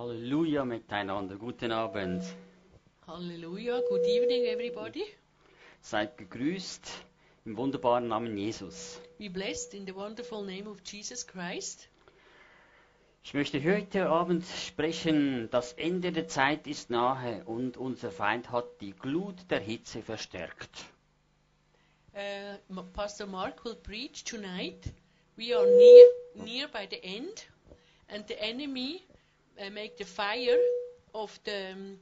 Halleluja miteinander. Guten Abend. Hallelujah. Good evening, everybody. Seid gegrüßt im wunderbaren Namen Jesus. Be blessed in the wonderful name of Jesus Christ. Ich möchte heute Abend sprechen, das Ende der Zeit ist nahe und unser Feind hat die Glut der Hitze verstärkt. Uh, Pastor Mark will preach tonight. We are near, near by the end, and the enemy make the fire of the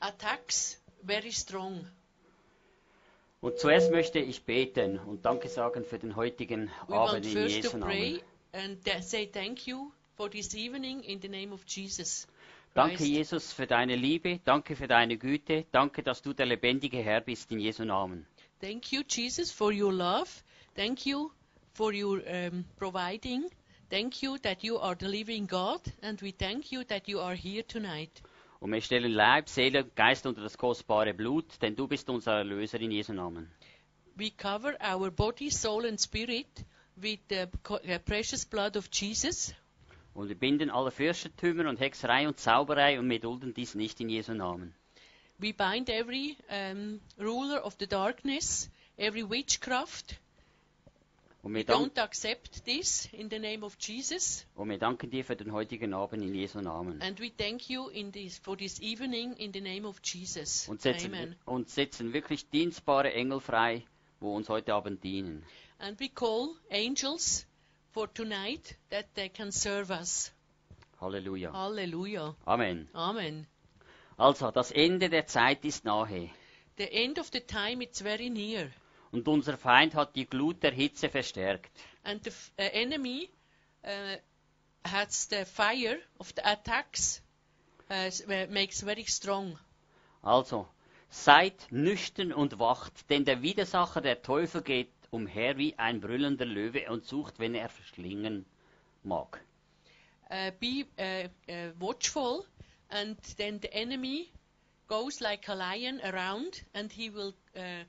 attacks very strong. Und zuerst möchte ich beten und Danke sagen für den heutigen We Abend in Jesu Namen. pray and th- say thank you for this evening in the name of Jesus. Danke. Jesus für deine Liebe, danke für deine Güte, danke, dass du der lebendige Herr bist in Jesu Namen. Thank you, Jesus, for your love. Thank you for your um, providing. Thank you that you are the living God, and we thank you that you are here tonight. Und wir stellen Leib, Seele und Geist unter das kostbare Blut, denn du bist unser Erlöser in Jesu Namen. We cover our body, soul, and spirit with the precious blood of Jesus. Und wir binden alle Fürstentümer und Hexerei und Zauberei und wir dulden dies nicht in Jesu Namen. We bind every um, ruler of the darkness, every witchcraft. Und We wir, don't accept this in the name of Jesus. und wir danken dir für den heutigen Abend in Jesu Namen. And we thank you in this, for this evening in the name of Jesus. Und setzen, Amen. und setzen wirklich dienstbare Engel frei, wo uns heute Abend dienen. And we call angels for tonight that they can serve us. Halleluja. Hallelujah. Amen. Amen. Also, das Ende der Zeit ist nahe. The end of the time it's very near. Und unser Feind hat die Glut der Hitze verstärkt. And the uh, enemy uh, has the fire of the attacks uh, uh, makes very strong. Also, seid nüchtern und wacht, denn der Widersacher der Teufel geht umher wie ein brüllender Löwe und sucht, wenn er verschlingen mag. Uh, be uh, uh, watchful, and then the enemy goes like a lion around, and he will uh,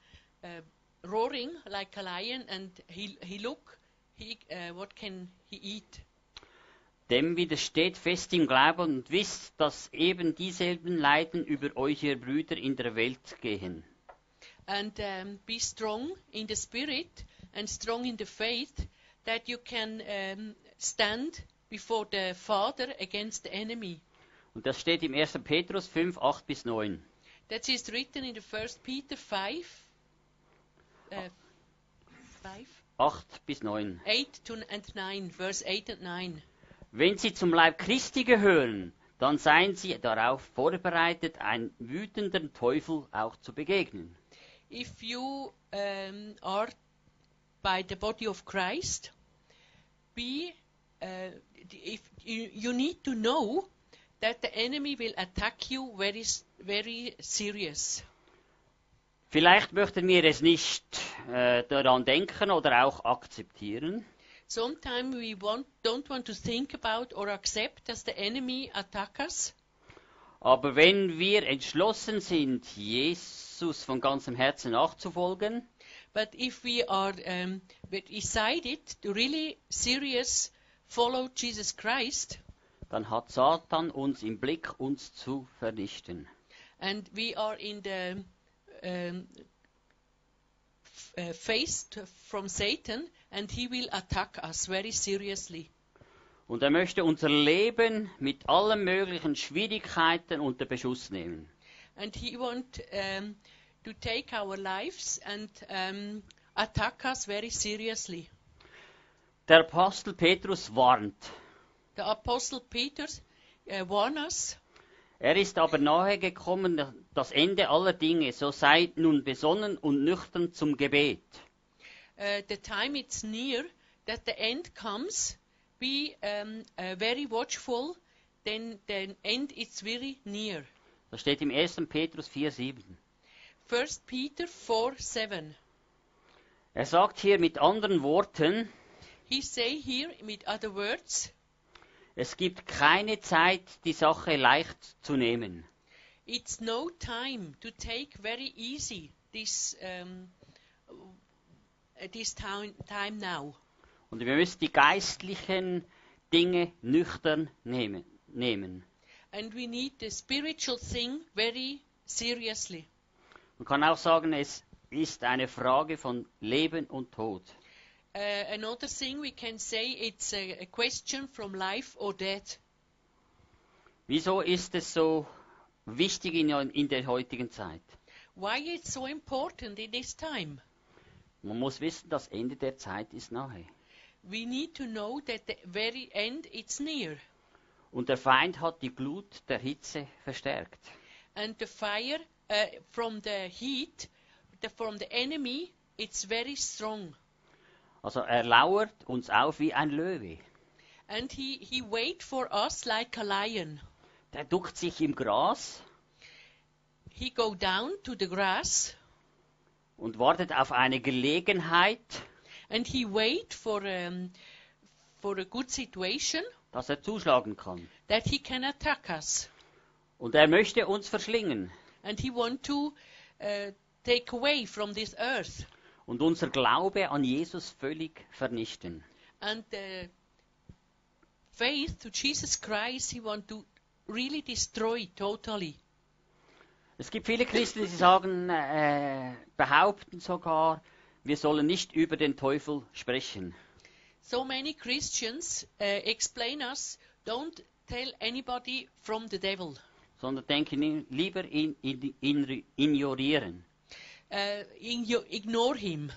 roaring like a lion, and he he look he uh, what can he eat. Dem widersteht fest im Glauben und wisst, dass eben dieselben Leiden über euch, ihr Brüder, in der Welt gehen. and um, be strong in the spirit and strong in the faith that you can um, stand before the Father against the enemy. Und das steht im 1. Petrus 5, 8 bis 9. That is written in the First Peter 5, uh, 5, 8 bis 9. 8 to, and 9, verse 8 and 9. Wenn sie zum Leib Christi gehören, dann seien sie darauf vorbereitet, einem wütenden Teufel auch zu begegnen. If you um, are by the body of Christ, be uh, if you, you need to know that the enemy will attack you very very serious. Vielleicht möchten wir es nicht äh, daran denken oder auch akzeptieren, Sometimes we want, don't want to think about or accept that the enemy attack us. aber wenn wir entschlossen sind, Jesus von ganzem Herzen nachzufolgen, But if we are um, decided to really serious follow Jesus Christ, dann hat Satan uns im Blick, uns zu vernichten. and we are in the faced from Satan, and he will attack us very seriously. Und er möchte unser Leben mit allen möglichen Schwierigkeiten unter Beschuss nehmen. And he want um, to take our lives and um, attack us very seriously. Der Apostel Petrus warnt. The Apostle Peter uh, warn us, Er ist aber nahe gekommen, das Ende aller Dinge, so seid nun besonnen und nüchtern zum Gebet. uh, the time it's near that the end comes. Be um, uh, very watchful. Then the end is very near. Das steht im 1. Petrus 4,7. First Peter 4 7. Er sagt hier mit anderen Worten, He say here, with other words, es gibt keine Zeit, die Sache leicht zu nehmen. it's no time to take very easy this um, this time time now. Und wir müssen die geistlichen Dinge nüchtern nehmen. nehmen. and we need the spiritual thing very seriously. Man kann auch sagen, es ist eine Frage von Leben und Tod. Uh, another thing we can say it's a, a question from life or death. Wieso ist es so wichtig in, in der heutigen Zeit? Why it's so important in this time? Man muss wissen, das Ende der Zeit ist nahe. We need to know that the very end it's near, Und der Feind hat die Glut der Hitze verstärkt. and the fire uh, from the heat, the, from the enemy, it's very strong, Also er lauert uns auf wie ein Löwe. and he he wait for us like a lion. Der duckt sich im Gras He go down to the grass, und wartet auf eine Gelegenheit, and he wait for um, for a good situation dass er zuschlagen kann. that he can attack us. Und er möchte uns verschlingen and he want to uh, take away from this earth und unser Glaube an Jesus völlig vernichten. and the faith to jesus christ he want to really destroy totally Es gibt viele Christen, die sagen, äh, behaupten sogar, wir sollen nicht über den Teufel sprechen. so many christians uh, explain us don't tell anybody from the devil sondern denken lieber in, in, in, ignorieren. Igno- ignore him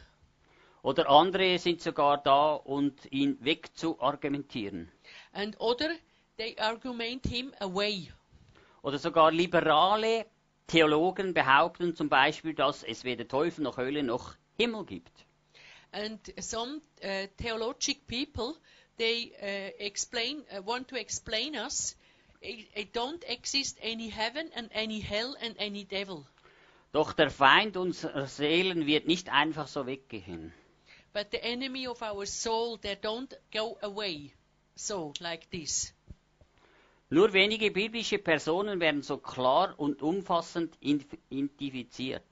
Oder andere sind sogar da, und ihn wegzuargumentieren. and other they argument him away Oder sogar liberale Theologen behaupten zum Beispiel, dass es weder Teufel noch Hölle noch Himmel gibt. and some uh, theologic people they uh, explain uh, want to explain us it, it don't exist any heaven and any hell and any devil Doch der Feind unserer Seelen wird nicht einfach so weggehen. but the enemy of our soul they don't go away so like this Nur wenige biblische Personen werden so klar und umfassend identifiziert.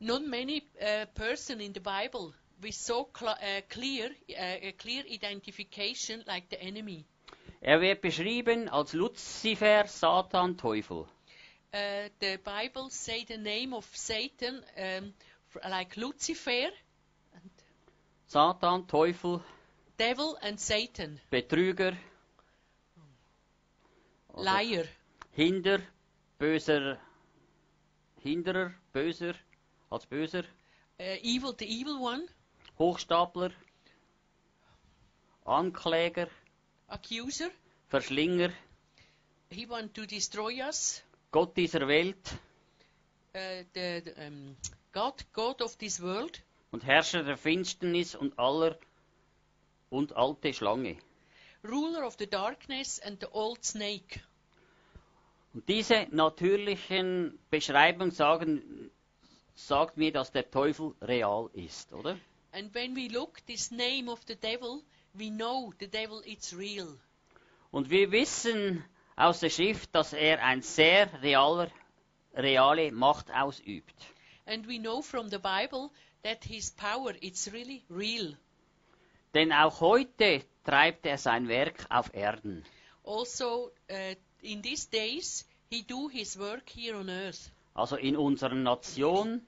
not many uh, person in the bible with so cl- uh, clear uh, a clear identification like the enemy Er wird beschrieben als Luzifer, Satan, Teufel. Uh, the bible say the name of satan um, like lucifer. And Satan, Teufel, devil and satan. Betrüger, liar. Hinder, böser, Hinderer, böser, als böser, uh, evil the evil one. Hochstapler, Ankläger, accuser. Verschlinger, he want to destroy us Gott dieser Welt uh, the, the um, god god of this world und Herrscher der Finsternis und aller und alte Schlange. ruler of the darkness and the old snake Und diese natürlichen Beschreibungen sagen, sagt mir, dass der Teufel real ist, oder? and when we look this name of the devil we know the devil is real Und wir wissen aus der Schrift, dass er ein sehr realer, reale Macht ausübt. and we know from the bible that his power is really real. Denn auch heute treibt er sein Werk auf Erden. also uh, in these days he do his work here on earth. Also in unserer Nation,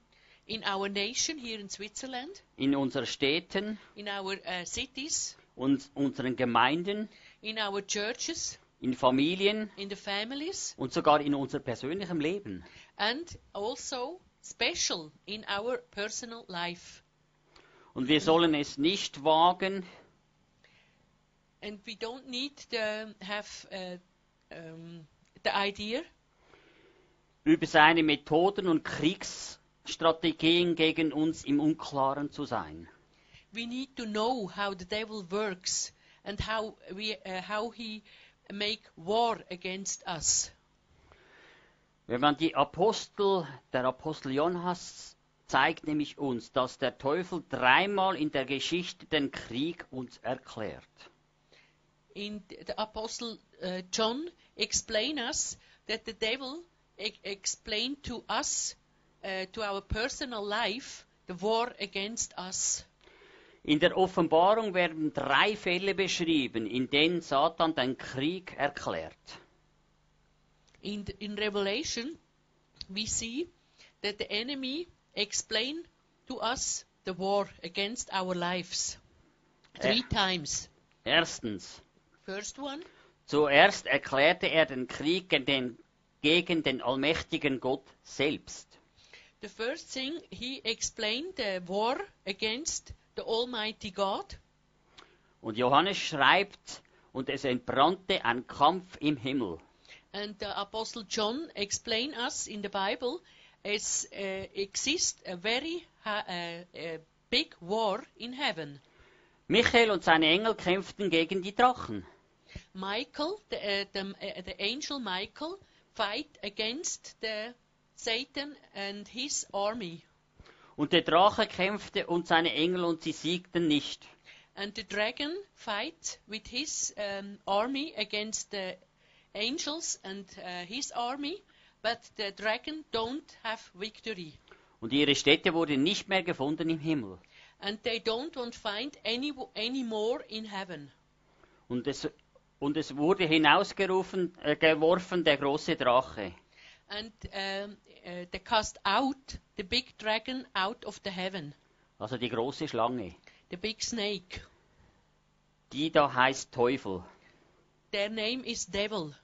in our nation here in switzerland. in unseren Städten, in our uh, cities. und unseren Gemeinden, in our churches in Familien in the families und sogar in unser persönlichem Leben. and also special in our personal life Und wir sollen es nicht wagen, and we don't need to have uh, um, the idea über seine Methoden und Kriegsstrategien gegen uns im Unklaren zu sein. we need to know how the devil works and how we uh, how he make war against us Wenn man die Apostel, der Apostel Johannes zeigt nämlich uns, dass der Teufel dreimal in der Geschichte den Krieg uns erklärt. in th- the apostle uh, john explain us that the devil e- explained to us uh, to our personal life the war against us In der Offenbarung werden drei Fälle beschrieben, in denen Satan den Krieg erklärt. In, in Revelation, we see that the enemy explained to us the war against our lives three times. Erstens, First one, zuerst erklärte er den Krieg gegen den, gegen den allmächtigen Gott selbst. the first thing he explained the war against the Almighty God. Und Johannes schreibt, und es entbrannte ein Kampf im Himmel. And the Apostle John explained us in the Bible as uh, exists a very ha- uh, uh, big war in heaven. Michael und seine Engel kämpften gegen die Drachen. Michael, the, uh, the, uh, the angel Michael, fight against the Satan and his army. Und der Drache kämpfte und seine Engel und sie siegten nicht. And the dragon fight with his um, army against the angels and uh, his army, but the dragon don't have victory. Und ihre Städte wurden nicht mehr gefunden im Himmel. And they don't want find any any more in heaven. Und es, und es wurde hinausgerufen, äh, geworfen der große Drache. And um, uh, they cast out the big dragon out of the heaven, Also die große Schlange. the big snake. Die da heißt Teufel Their name is devil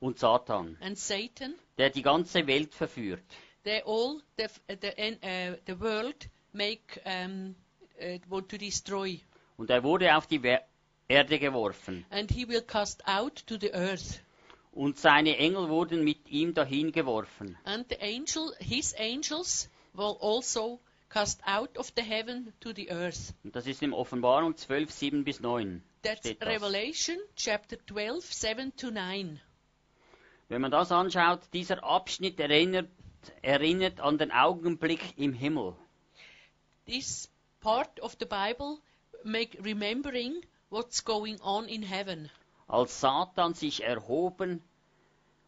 und Satan, and Satan. der die ganze Welt verführt. They all the the uh, the world make um, uh, want to destroy, Und er wurde auf die Erde geworfen. and he will cast out to the earth. Und seine Engel wurden mit ihm dahin geworfen. And the angel, his angels, will also cast out of the heaven to the earth. Und das ist in Offenbarung 12, 7 bis 9. That's. Revelation chapter 12, 7 to 9. Wenn man das anschaut, dieser Abschnitt erinnert, erinnert an den Augenblick im Himmel. This part of the Bible make remembering what's going on in heaven. Als Satan sich erhoben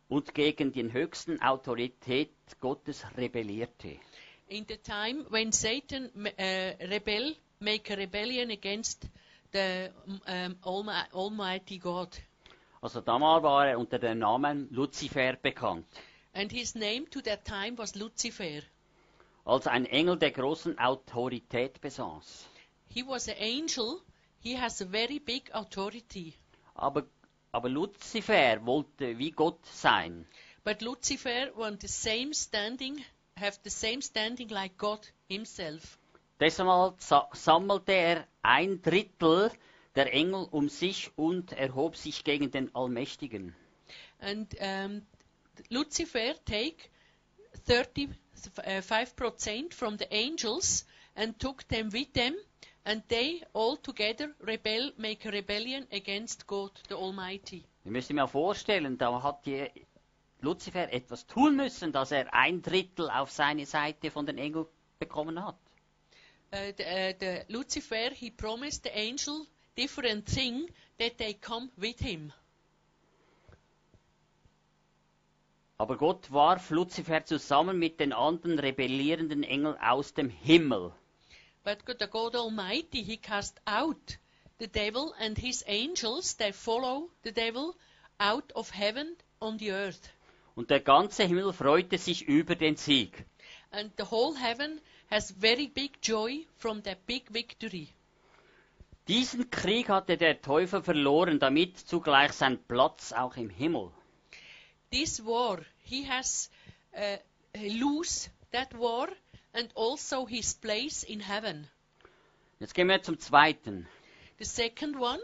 und gegen den höchsten Autorität Gottes rebellierte. In the time when Satan uh, rebel, make a rebellion against the um, Almi- Almighty God. Also damals war er unter dem Namen Luzifer bekannt, And his name to that time was Lucifer. als ein Engel der großen Autorität besaß. He was an angel. He has a very big authority. Aber, aber Luzifer wollte wie Gott sein. But Lucifer want the same standing, have the same standing like God himself. Deshalb sa sammelte er ein Drittel der Engel um sich und erhob sich gegen den Allmächtigen. And um, Lucifer take 35% from the angels and took them with them, and they all together rebel, make a rebellion against God the Almighty. Wir müssen mir vorstellen, da hat die Luzifer etwas tun müssen, dass er ein Drittel auf seine Seite von den Engeln bekommen hat. Uh, the, uh, the Lucifer he promised the angel different thing that they come with him. Aber Gott warf Luzifer zusammen mit den anderen rebellierenden Engeln aus dem Himmel. But the God Almighty, He cast out the devil and his angels that follow the devil out of heaven on the earth. Und der ganze Himmel freute sich über den Sieg. And the whole heaven has very big joy from that big victory. Diesen Krieg hatte der Teufel verloren, damit zugleich sein Platz auch im Himmel. This war, he has uh, lose that war and also his place in heaven. Jetzt gehen wir zum zweiten. The second one,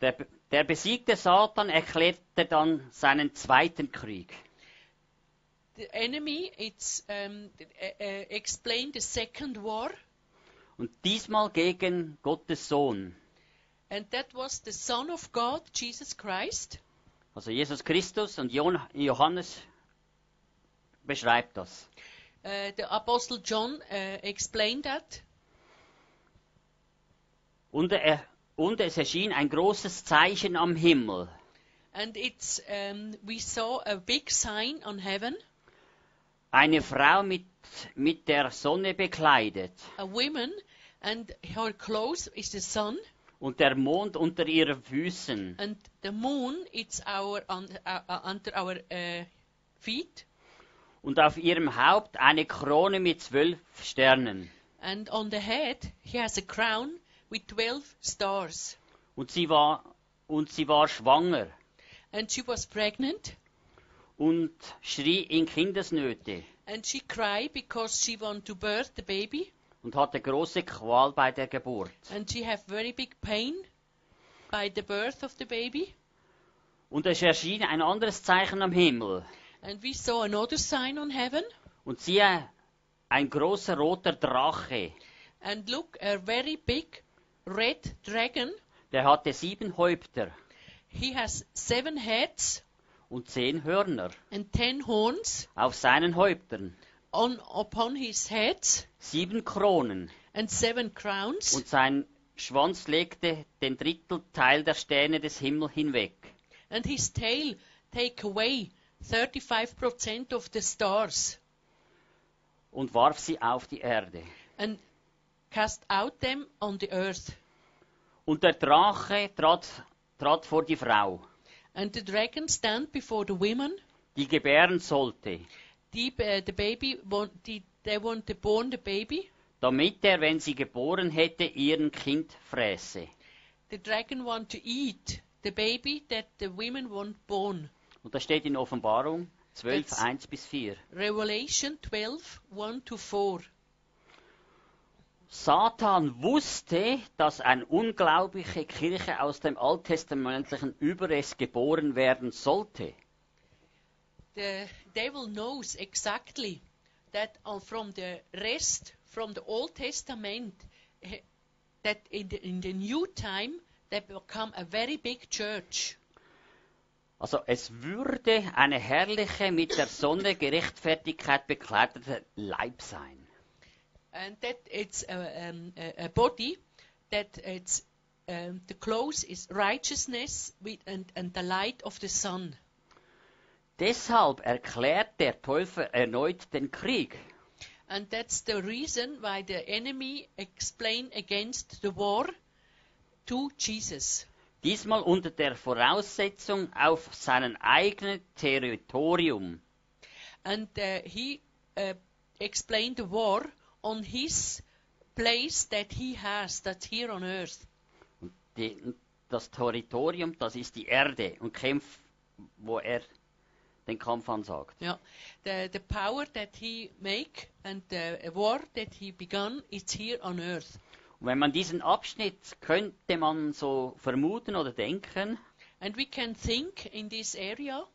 Der, der besiegte Satan erklärte dann seinen zweiten Krieg. the enemy, it's um, uh, uh, explained the second war, Und diesmal gegen Gottes Sohn. and that was the Son of God, Jesus Christ. Also Jesus Christus und Johannes beschreibt das. Uh, the Apostle John uh, explained that. Und, er, und es erschien ein großes Zeichen am Himmel. And it's um, we saw a big sign on heaven, Eine Frau mit, mit der Sonne bekleidet. a woman and her clothes is the sun, und der Mond unter ihren Füßen. and the moon it's our uh, uh, under our uh, feet, Und auf ihrem Haupt eine Krone mit zwölf Sternen. and on the head he has a crown with twelve stars. Und sie war, und sie war schwanger And she was pregnant, und schrie in Kindesnöte and she cried because she wanted to birth the baby, und hatte große Qual bei der Geburt. and she have very big pain by the birth of the baby. Und es erschien ein anderes Zeichen am Himmel. And we saw another sign on heaven, Und siehe, ein großer roter Drache, and look, a very big red dragon. der hatte sieben Häupter He has seven heads und zehn Hörner and ten horns auf seinen Häuptern, on upon his heads, sieben Kronen, and seven crowns. und sein Schwanz legte den Drittelteil der Sterne des Himmels hinweg. and his tail take away 35% of the stars und warf sie auf die Erde. and cast out them on the earth. Und der Drache trat, trat vor die Frau, And the dragon stand before the women. die gebären sollte, The, uh, the baby, want, the, they want to born the baby. damit er, wenn sie geboren hätte, ihren Kind fräße. The dragon want to eat the baby that the women want born. Und das steht in Offenbarung 12, That's- 1 bis 4. Revelation 12, 1 to 4. Satan wusste, dass eine unglaubliche Kirche aus dem alttestamentlichen Überrest geboren werden sollte. The devil knows exactly that uh, from the rest, from the Old Testament, eh, that in the, in the new time, they become a very big church. Also es würde eine herrliche, mit der Sonne Gerechtfertigkeit bekleidete Leib sein. and that it's a, um, a, body that it's um, the clothes is righteousness with, and, and the light of the sun. Deshalb erklärt der Teufel erneut den Krieg. And that's the reason why the enemy explain against the war to Jesus. Diesmal unter der Voraussetzung auf seinem eigenen Territorium. And uh, he uh, explained the war on his place that he has, that's here on earth. Die, das Territorium, das ist die Erde und kämpft, wo er den Kampf ansagt. Yeah. The, the power that he make and the war that he begun, it's here on earth. Und wenn man diesen Abschnitt könnte man so vermuten oder denken, And we can think in this area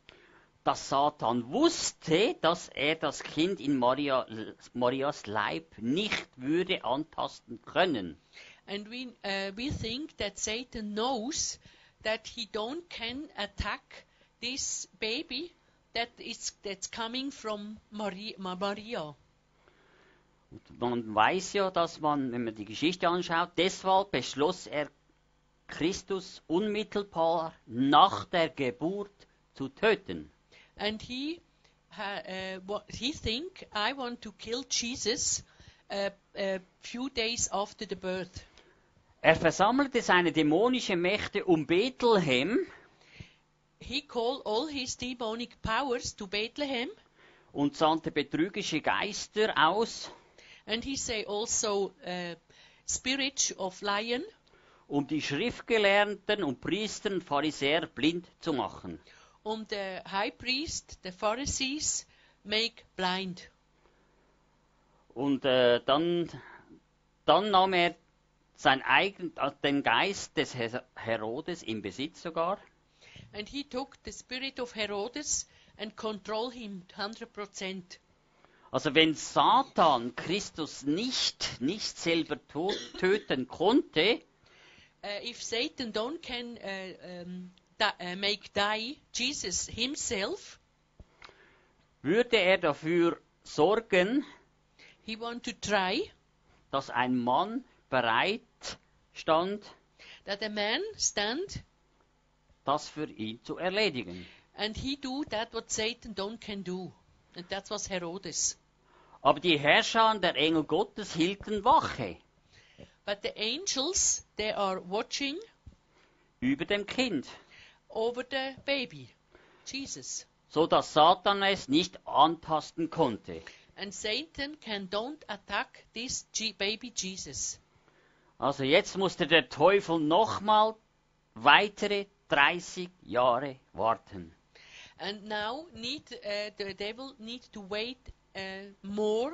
dass Satan wusste, dass er das Kind in Maria, Marias Leib nicht würde antasten können. and we uh, we think that Satan knows that he don't can attack this baby that is that's coming from Maria, Maria. Und man weiß ja, dass man, wenn man die Geschichte anschaut, deshalb beschloss er, Christus unmittelbar nach der Geburt zu töten. and he uh, wa- he think I want to kill Jesus a, a few days after the birth. Er versammelte seine dämonischen Mächte um Bethlehem He called all his demonic powers to Bethlehem, und sandte betrügerische Geister aus, and he say also uh, spirit of lion, um die Schriftgelehrten und Priester und Pharisäer blind zu machen. um the high priest, the Pharisees, make blind. Und äh, dann, dann nahm er sein eigen, äh, den Geist des He- Herodes in Besitz sogar And he took the spirit of Herodes and control him 100%. Also wenn Satan Christus nicht, nicht selber töten konnte, Uh, if Satan don't can uh, um, di- uh, make die Jesus himself, würde er dafür sorgen, he want to try dass ein Mann bereit stand, that a man stand das für ihn zu erledigen. and he do that what Satan don't can do. And that was Herodes. Aber die Herrscher der Engel Gottes hielten Wache. But the angels, they are watching über dem Kind, over the baby, Jesus. so dass Satan es nicht antasten konnte. And Satan can don't attack this baby Jesus. Also jetzt musste der Teufel nochmal weitere 30 Jahre warten. And now need uh, the devil need to wait uh, more,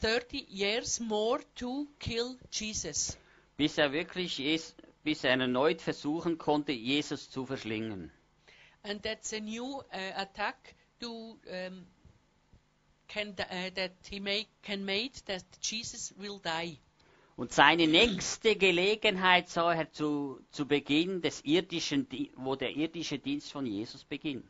30 years more to kill Jesus. bis er wirklich Jes- bis er erneut versuchen konnte, Jesus zu verschlingen. And that's a new uh, attack to um, can uh, that he make can made that Jesus will die. Und seine nächste Gelegenheit sah er zu, zu Beginn des irdischen, Di- wo der irdische Dienst von Jesus beginnt.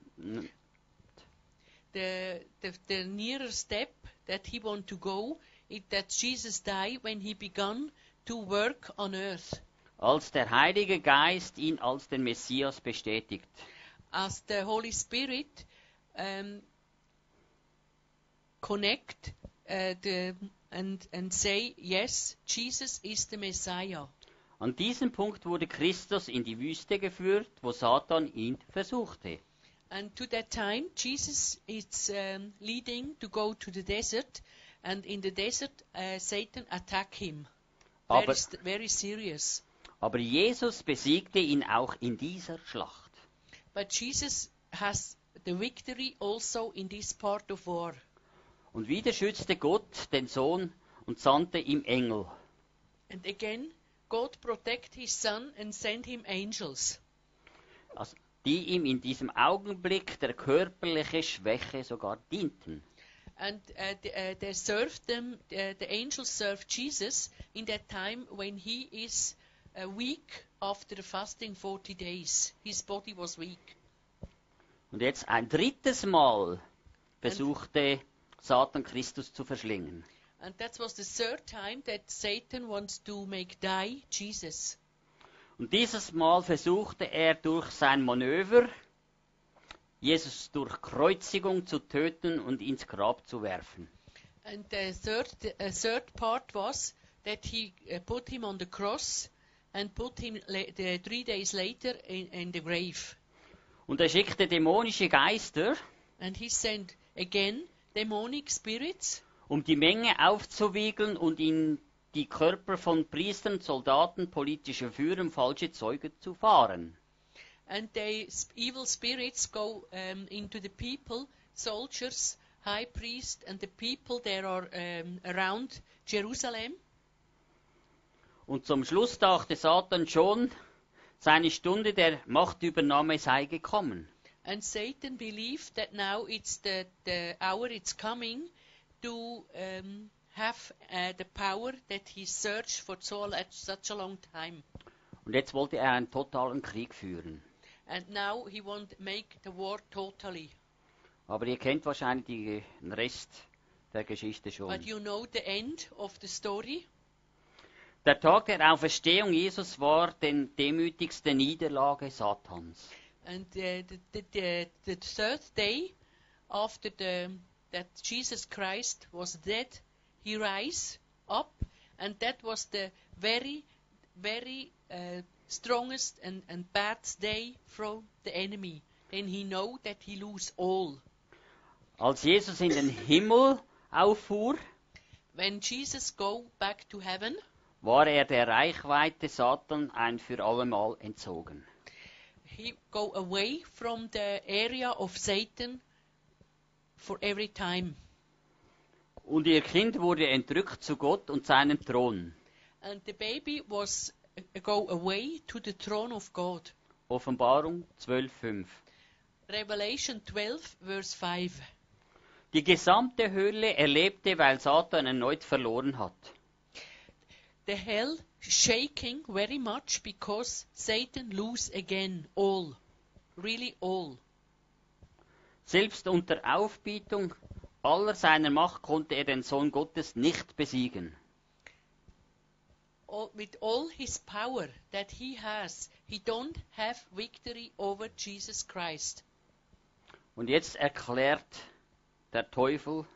The, the the nearer step that he want to go is that Jesus died when he began to work on earth. Als der Heilige Geist ihn als den Messias bestätigt. as the Holy Spirit um, connect uh, the and and say yes, Jesus is the Messiah. An diesem Punkt wurde Christus in die Wüste geführt, wo Satan ihn versuchte. And to that time, Jesus is um, leading to go to the desert, and in the desert, uh, Satan attack him. Very, Aber, st- very serious. aber Jesus besiegte ihn auch in dieser Schlacht. But Jesus has the victory also in this part of war. Und wieder schützte Gott den Sohn und sandte ihm Engel. And again, God protect his son and send him angels. also die ihm in diesem Augenblick der körperliche Schwäche sogar dienten. And uh, the, uh, they served them, uh, the angels served Jesus in that time when he is uh, weak after fasting 40 days. His body was weak. Und jetzt ein drittes Mal versuchte Satan Christus zu verschlingen. And that was the third time that Satan wants to make die Jesus. Und dieses Mal versuchte er durch sein Manöver, Jesus durch Kreuzigung zu töten und ins Grab zu werfen. And the third, uh, third part was that he uh, put him on the cross and put him the, three days later in, in the grave. Und er schickte dämonische Geister, And he sent again demonic spirits um die Menge aufzuwiegeln und in die Körper von Priestern, Soldaten, politische Führern, falsche Zeugen zu fahren. and they evil spirits go um, into the people, soldiers, high priest, and the people that are um, around Jerusalem. Und zum Schluss dachte Satan schon, seine Stunde der Machtübernahme sei gekommen. And Satan believed that now it's the, the hour it's coming to um, have uh, the power that he searched for so such a long time. Und jetzt wollte er einen totalen Krieg führen. And now he won't make the war totally. Aber ihr kennt wahrscheinlich die- den Rest der Geschichte schon. But you know the end of the story. Der Tag der Auferstehung Jesus war die demütigste Niederlage Satans. And uh, the, the, the, the third day after the, that Jesus Christ was dead, he rise up, and that was the very, very uh, strongest and, and bad day from the enemy. Then he know that he lose all. Als Jesus in den Himmel auffuhr, When Jesus go back to heaven, war er der Reichweite Satan ein für allemal entzogen. he go away from the area of Satan for every time. Und ihr Kind wurde entrückt zu Gott und seinem Thron. And the baby was go away to the throne of God. Offenbarung 12,5. Revelation 12, verse 5. Die gesamte Hölle erlebte, weil Satan erneut verloren hat. The hell shaking very much because Satan lose again all. Really all. Selbst unter Aufbietung aller seiner Macht konnte er den Sohn Gottes nicht besiegen. all. With all his power that he has, he don't have victory over Jesus Christ. Und jetzt erklärt der Teufel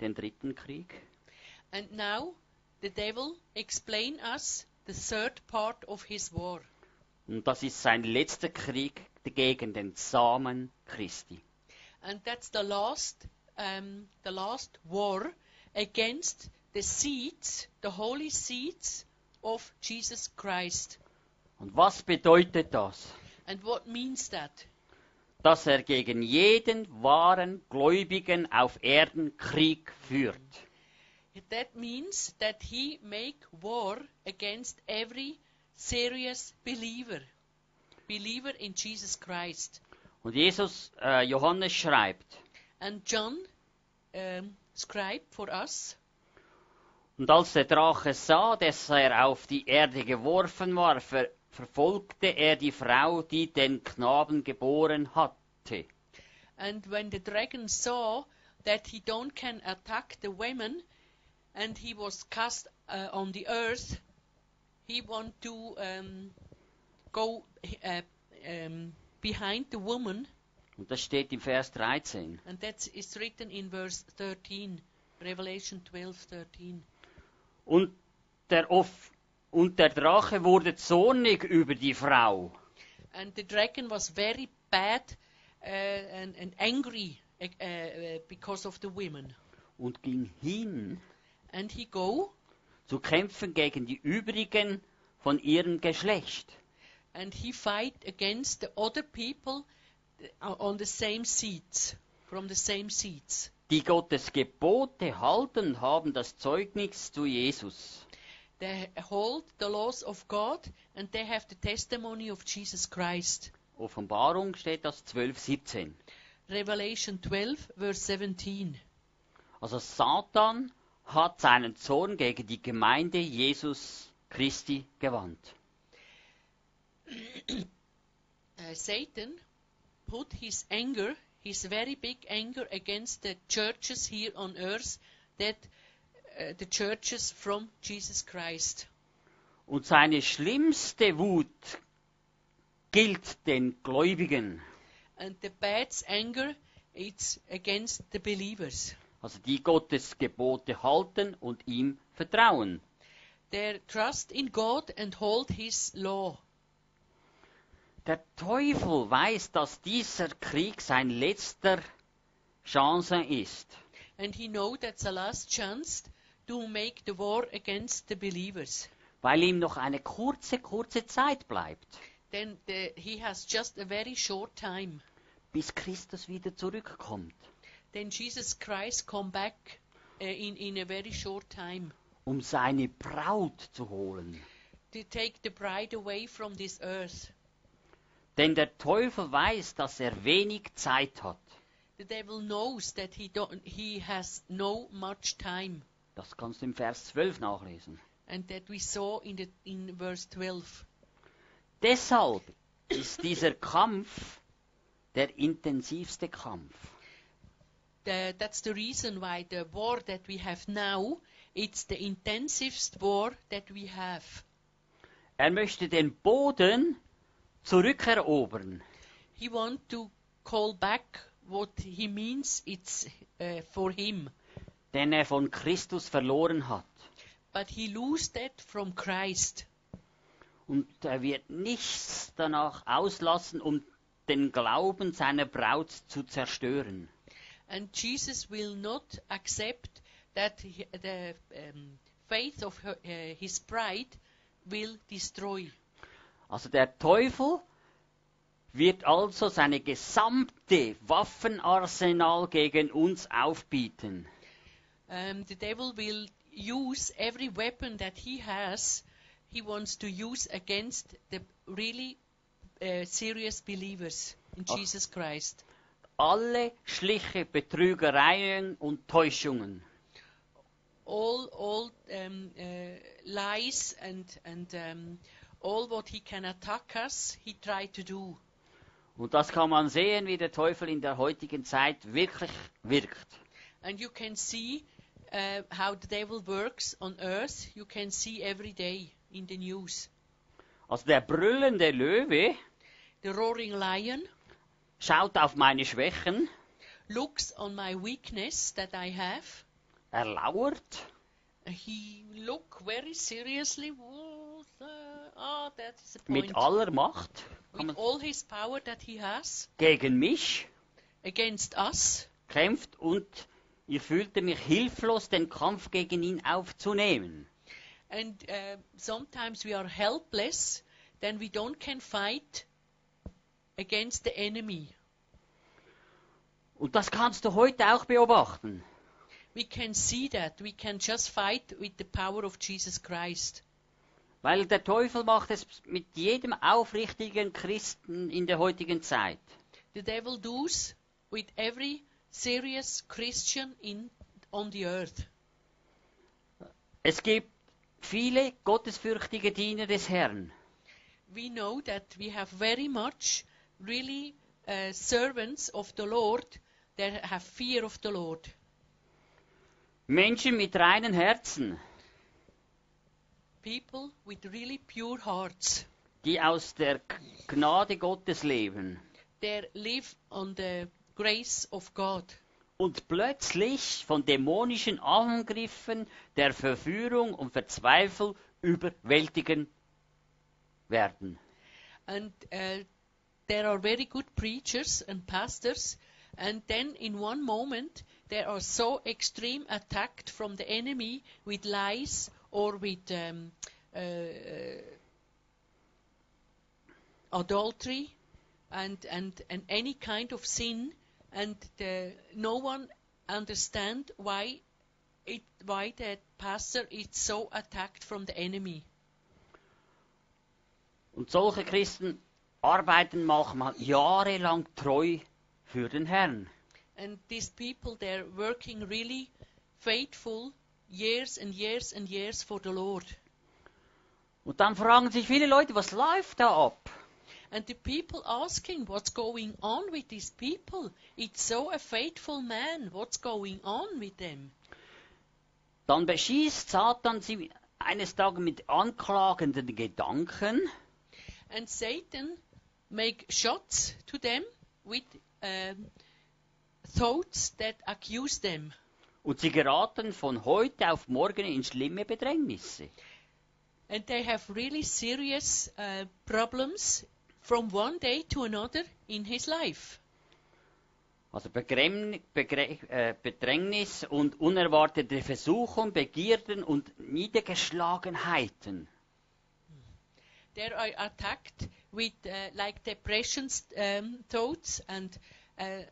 den dritten Krieg. And now the devil explain us the third part of his war. Und das ist sein letzter Krieg gegen den Samen Christi. And that's the last, um, the last war against the seeds, the holy seeds of Jesus Christ. Und was bedeutet das? And what means that? Dass er gegen jeden wahren Gläubigen auf Erden Krieg führt. That means that he make war against every serious believer, believer in Jesus Christ. Und Jesus, äh, Johannes schreibt, And John um, scribed for us. und als der Drache sah, dass er auf die Erde geworfen war, ver verfolgte er die Frau, die den Knaben geboren hatte. And when the dragon saw that he don't can attack the women, and he was cast uh, on the earth, he want to um, go uh, um, behind the woman, Und das steht im Vers 13. and that is written in verse 13, Revelation 12, 13. Und der, Off und der Drache wurde zornig über die Frau. And the dragon was very bad uh, and, and angry uh, uh, because of the women. und ging hin And he go zu kämpfen gegen die übrigen von ihrem Geschlecht. and he fight against the other people on the same seats, from the same seats. die Gottes Gebote halten haben das Zeugnis zu Jesus. They hold the laws of God and they have the testimony of Jesus Christ. Offenbarung steht das 12, 17. Revelation 12, verse 17. Also Satan hat seinen Zorn gegen die Gemeinde Jesus Christi gewandt. Uh, Satan put his anger, his very big anger, against the churches here on earth, that uh, the churches from Jesus Christ. Und seine schlimmste Wut gilt den Gläubigen, And the bad anger, it's against the believers. also die Gottes Gebote halten und ihm vertrauen. Their trust in God and hold his law. Der Teufel weiß, dass dieser Krieg sein letzter Chance ist. And he know that's the last chance to make the war against the believers. weil ihm noch eine kurze, kurze Zeit bleibt, Then the, he has just a very short time. bis Christus wieder zurückkommt, Then Jesus Christ come back uh, in, in a very short time um seine Braut zu holen. to take the bride away from this earth. Denn der Teufel weiß, dass er wenig Zeit hat. The devil knows that he don't, he has no much time, Das kannst du im Vers 12 nachlesen. and that we saw in the in verse 12. Deshalb ist dieser Kampf der intensivste Kampf. The, that's the reason why the war that we have now it's the intensivest war that we have. Er möchte den Boden zurückerobern. He want to call back what he means it's uh, for him, den er von Christus verloren hat. but he lose that from Christ. Und er wird nichts danach auslassen, um den Glauben seiner Braut zu zerstören. And Jesus will not accept that he, the um, faith of her, uh, his bride will destroy. Also der Teufel wird also seine gesamte Waffenarsenal gegen uns aufbieten. Um, the devil will use every weapon that he has, he wants to use against the really uh, serious believers in Ach. Jesus Christ. Alle schliche Betrügereien und Täuschungen. All, all um, uh, lies and, and um, all what he can attack us, he tried to do. Und das kann man sehen, wie der Teufel in der heutigen Zeit wirklich wirkt. And you can see uh, how the devil works on earth. You can see every day in the news. Also der brüllende Löwe The roaring lion schaut auf meine Schwächen, looks on my weakness that I have, er lauert he look very seriously. "Whoa, Ah, that is a mit point. aller Macht With all his power that he has gegen mich against us, kämpft und ihr fühlte mich hilflos, den Kampf gegen ihn aufzunehmen. and uh, sometimes we are helpless, then we don't can fight against the enemy. Und das kannst du heute auch beobachten. We can see that. We can just fight with the power of Jesus Christ. Weil der Teufel macht es mit jedem aufrichtigen Christen in der heutigen Zeit. The devil does with every serious Christian in on the earth. Es gibt viele gottesfürchtige Diener des Herrn. We know that we have very much really uh, servants of the Lord that have fear of the Lord. Menschen mit reinen Herzen, People with really pure hearts. die aus der Gnade Gottes leben. They live on the grace of God. und plötzlich von dämonischen Angriffen, der Verführung und Verzweifel überwältigen werden. And uh, there are very good preachers and pastors, and then in one moment they are so extreme attacked from the enemy with lies or with um, uh, uh, adultery and, and, and any kind of sin, and the, no one understand why it, why that pastor is so attacked from the enemy. Und solche Christen arbeiten manchmal jahrelang treu für den Herrn. And these people, they're working really faithful years and years and years for the Lord. Und dann fragen sich viele Leute, was läuft da ab? And the people asking what's going on with these people. It's so a faithful man. What's going on with them? Dann beschießt Satan sie eines Tages mit anklagenden Gedanken And Satan make shots to them with um, thoughts that accuse them. Und sie geraten von heute auf morgen in schlimme Bedrängnisse. And they have really serious uh, problems from one day to another in his life. Also Begräm, Begre, äh, Bedrängnis und unerwartete Versuchung, Begierden und Niedergeschlagenheiten. they are attacked with uh, like depressions um, thoughts and uh,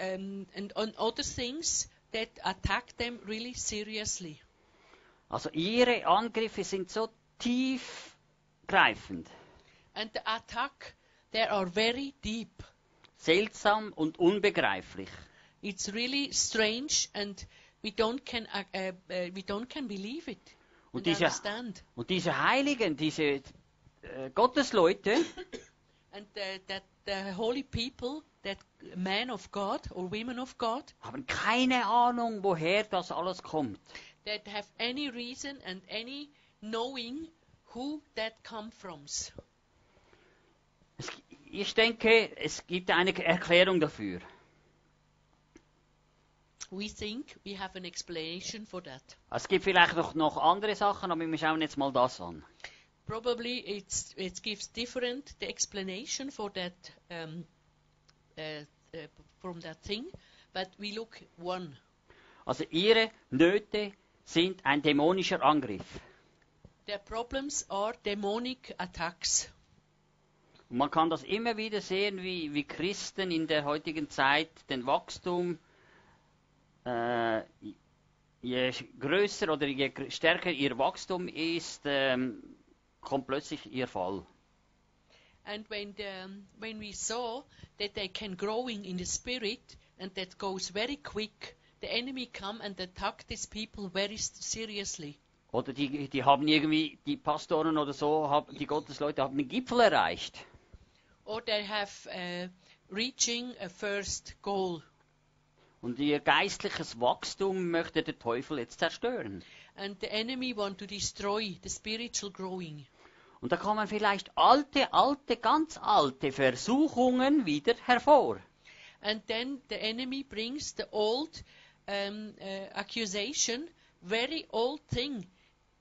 um, and on other things that attack them really seriously. Also ihre Angriffe sind so tiefgreifend, And the attack they are very deep. seltsam und unbegreiflich. It's really strange, and we don't can uh, uh, uh, we don't can believe it Und and diese, understand. und diese Heiligen, diese äh, Gottesleute, And uh, that the holy people, that men of God or women of God, haben keine Ahnung, woher das alles kommt. that have any reason and any knowing who that come from. Ich denke, es gibt eine Erklärung dafür. We think we have an explanation for that. Es gibt vielleicht noch, noch andere Sachen, aber wir schauen jetzt mal das an. Probably it's, it gives different the explanation for that um, uh, uh, from that thing, but we look one. Also ihre Nöte sind ein dämonischer Angriff. Their problems are demonic attacks. Und man kann das immer wieder sehen, wie, wie Christen in der heutigen Zeit den Wachstum, äh, je größer oder je stärker ihr Wachstum ist, ähm, kommt plötzlich ihr Fall. And when the, when we saw that they can growing in the spirit and that goes very quick, the enemy come and attack these people very seriously. Oder die, die haben irgendwie, die Pastoren oder so, haben, die Gottesleute haben den Gipfel erreicht. Or they have uh, reaching a first goal. Und ihr geistliches Wachstum möchte der Teufel jetzt zerstören. And the enemy want to destroy the spiritual growing. Und da kommen vielleicht alte, alte, ganz alte Versuchungen wieder hervor. And then the enemy brings the old um, uh, accusation very old thing.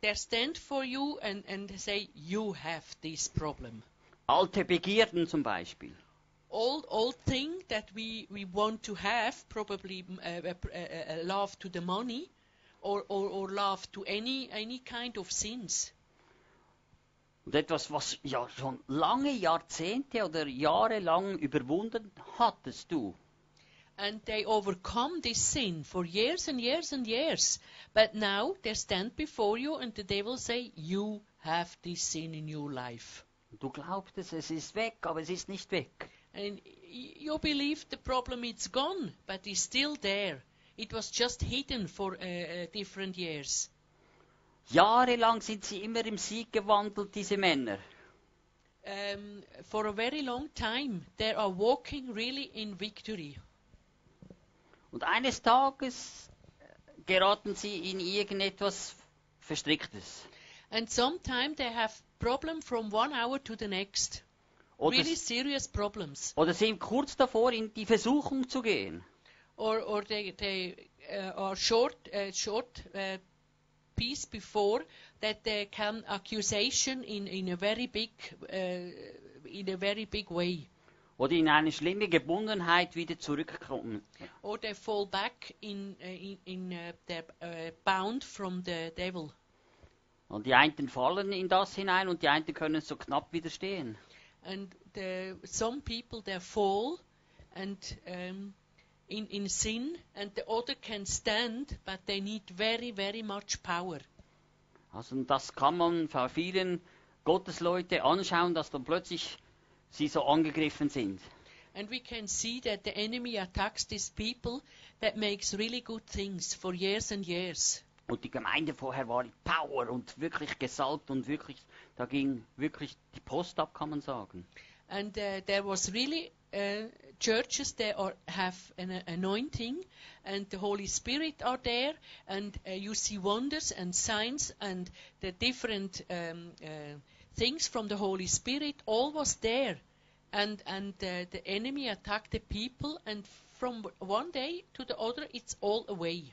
They stand for you and, and say, you have this problem. Alte Begierden zum Beispiel. Old, old thing that we, we want to have, probably uh, uh, uh, love to the money or, or, or love to any, any kind of sins. Und etwas, was ja schon lange Jahrzehnte oder Jahre lang überwunden hattest du. and they overcome this sin for years and years and years. But now they stand before you and the devil say, you have this sin in your life. Du glaubtest, es ist weg, aber es ist nicht weg. And you believe the problem is gone, but it's still there. It was just hidden for uh, uh, different years. Jahrelang sind sie immer im Sieg gewandelt, diese Männer. Um, for a very long time, they are walking really in victory. Und eines Tages äh, geraten sie in irgendetwas Verstricktes. And sometimes they have problem from one hour to the next. Oder, Really serious problems. oder sind kurz davor, in die Versuchung zu gehen. or or they they uh, are short uh, short uh, piece before that they can accusation in in a very big uh, in a very big way Oder in eine schlimme Gebundenheit wieder zurückkommen. or they fall back in uh, in, in uh, they're uh, bound from the devil Und die einen fallen in das hinein und die einen können so knapp widerstehen. and the some people they fall and um, in in sin and the other can stand but they need very very much power Also und das kann man bei vielen Gottesleute anschauen, dass dann plötzlich sie so angegriffen sind. And we can see that the enemy attacks these people that makes really good things for years and years. Und die Gemeinde vorher war Power und wirklich gesalbt und wirklich, da ging wirklich die Post ab, kann man sagen. And uh, there was really uh, churches that are, have an uh, anointing, and the Holy Spirit are there, and uh, you see wonders and signs and the different um, uh, things from the Holy Spirit. All was there, and and uh, the enemy attacked the people, and from one day to the other, it's all away.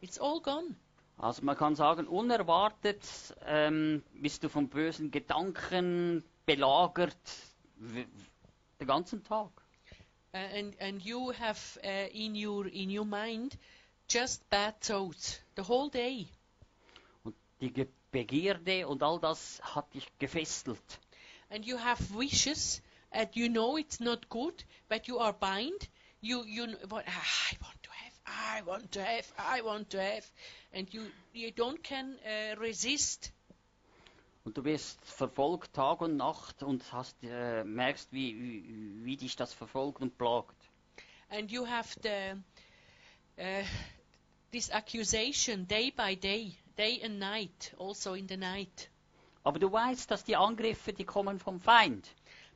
It's all gone. Also man kann sagen, unerwartet ähm, bist du von bösen Gedanken belagert den ganzen Tag. Uh, and and you have uh, in your in your mind just bad thoughts the whole day Und die Ge Begierde und all das hat dich gefesselt. and you have wishes and you know it's not good but you are bind you you what "Ah, i want to have i want to have i want to have and you you don't can uh, resist Und du wirst verfolgt Tag und Nacht und hast, äh, merkst, wie, wie, wie dich das verfolgt und plagt. and you have the uh, this accusation day by day day and night also in the night Aber du weißt, dass die Angriffe, die kommen vom Feind.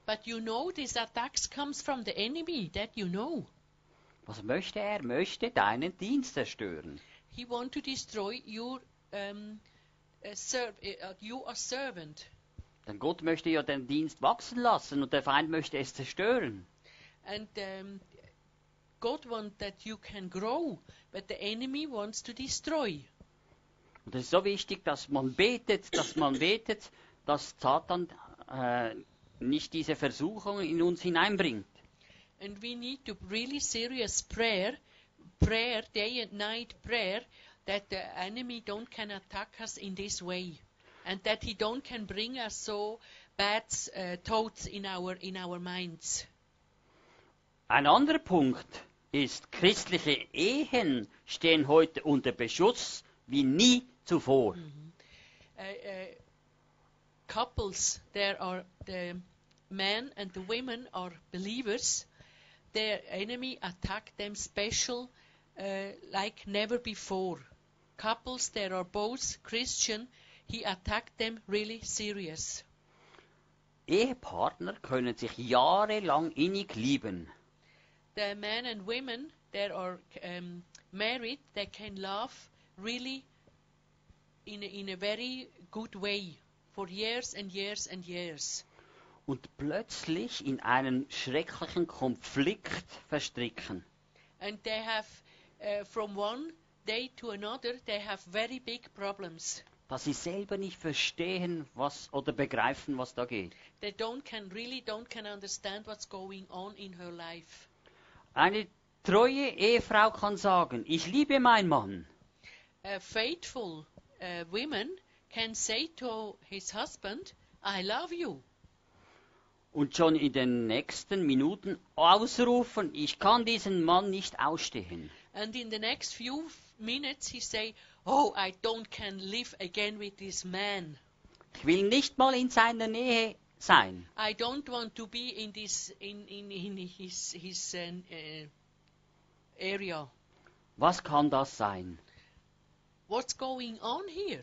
But you know these attacks comes from the enemy, that you know. Was möchte er? Möchte deinen Dienst zerstören. He want to destroy your um, serv- uh. Denn Gott möchte ja den Dienst wachsen lassen und der Feind möchte es zerstören. And um, God want that you can grow, but the enemy wants to destroy. Und es ist so wichtig, dass man betet, dass man betet, dass Satan äh, nicht diese Versuchung in uns hineinbringt. And we need to really serious prayer, prayer day and night prayer, that the enemy don't can attack us in this way, and that he don't can bring us so bad uh, thoughts in our in our minds. Ein anderer Punkt ist, christliche Ehen stehen heute unter Beschuss wie nie zuvor. Uh, uh, couples, there are the men and the women are believers. Their enemy attack them special uh, like never before. Couples, there are both Christian. He attacked them really serious. Ehepartner können sich jahrelang innig lieben. The men and women that are um, married, they can love really in a, in a very good way for years and years and years. und plötzlich in einen schrecklichen Konflikt verstricken. and they have uh, from one day to another, they have very big problems. dass sie selber nicht verstehen, was oder begreifen, was da geht. They don't can really don't can understand what's going on in her life. Eine treue Ehefrau kann sagen, ich liebe meinen Mann. A faithful uh, women can say to his husband, "I love you," Und schon in den nächsten Minuten ausrufen, ich kann diesen Mann nicht ausstehen. and in the next few minutes he say, "Oh, I don't can live again with this man. Ich will nicht mal in seiner Nähe sein. I don't want to be in this in in, in his his uh, uh, area. Was kann das sein? What's going on here?"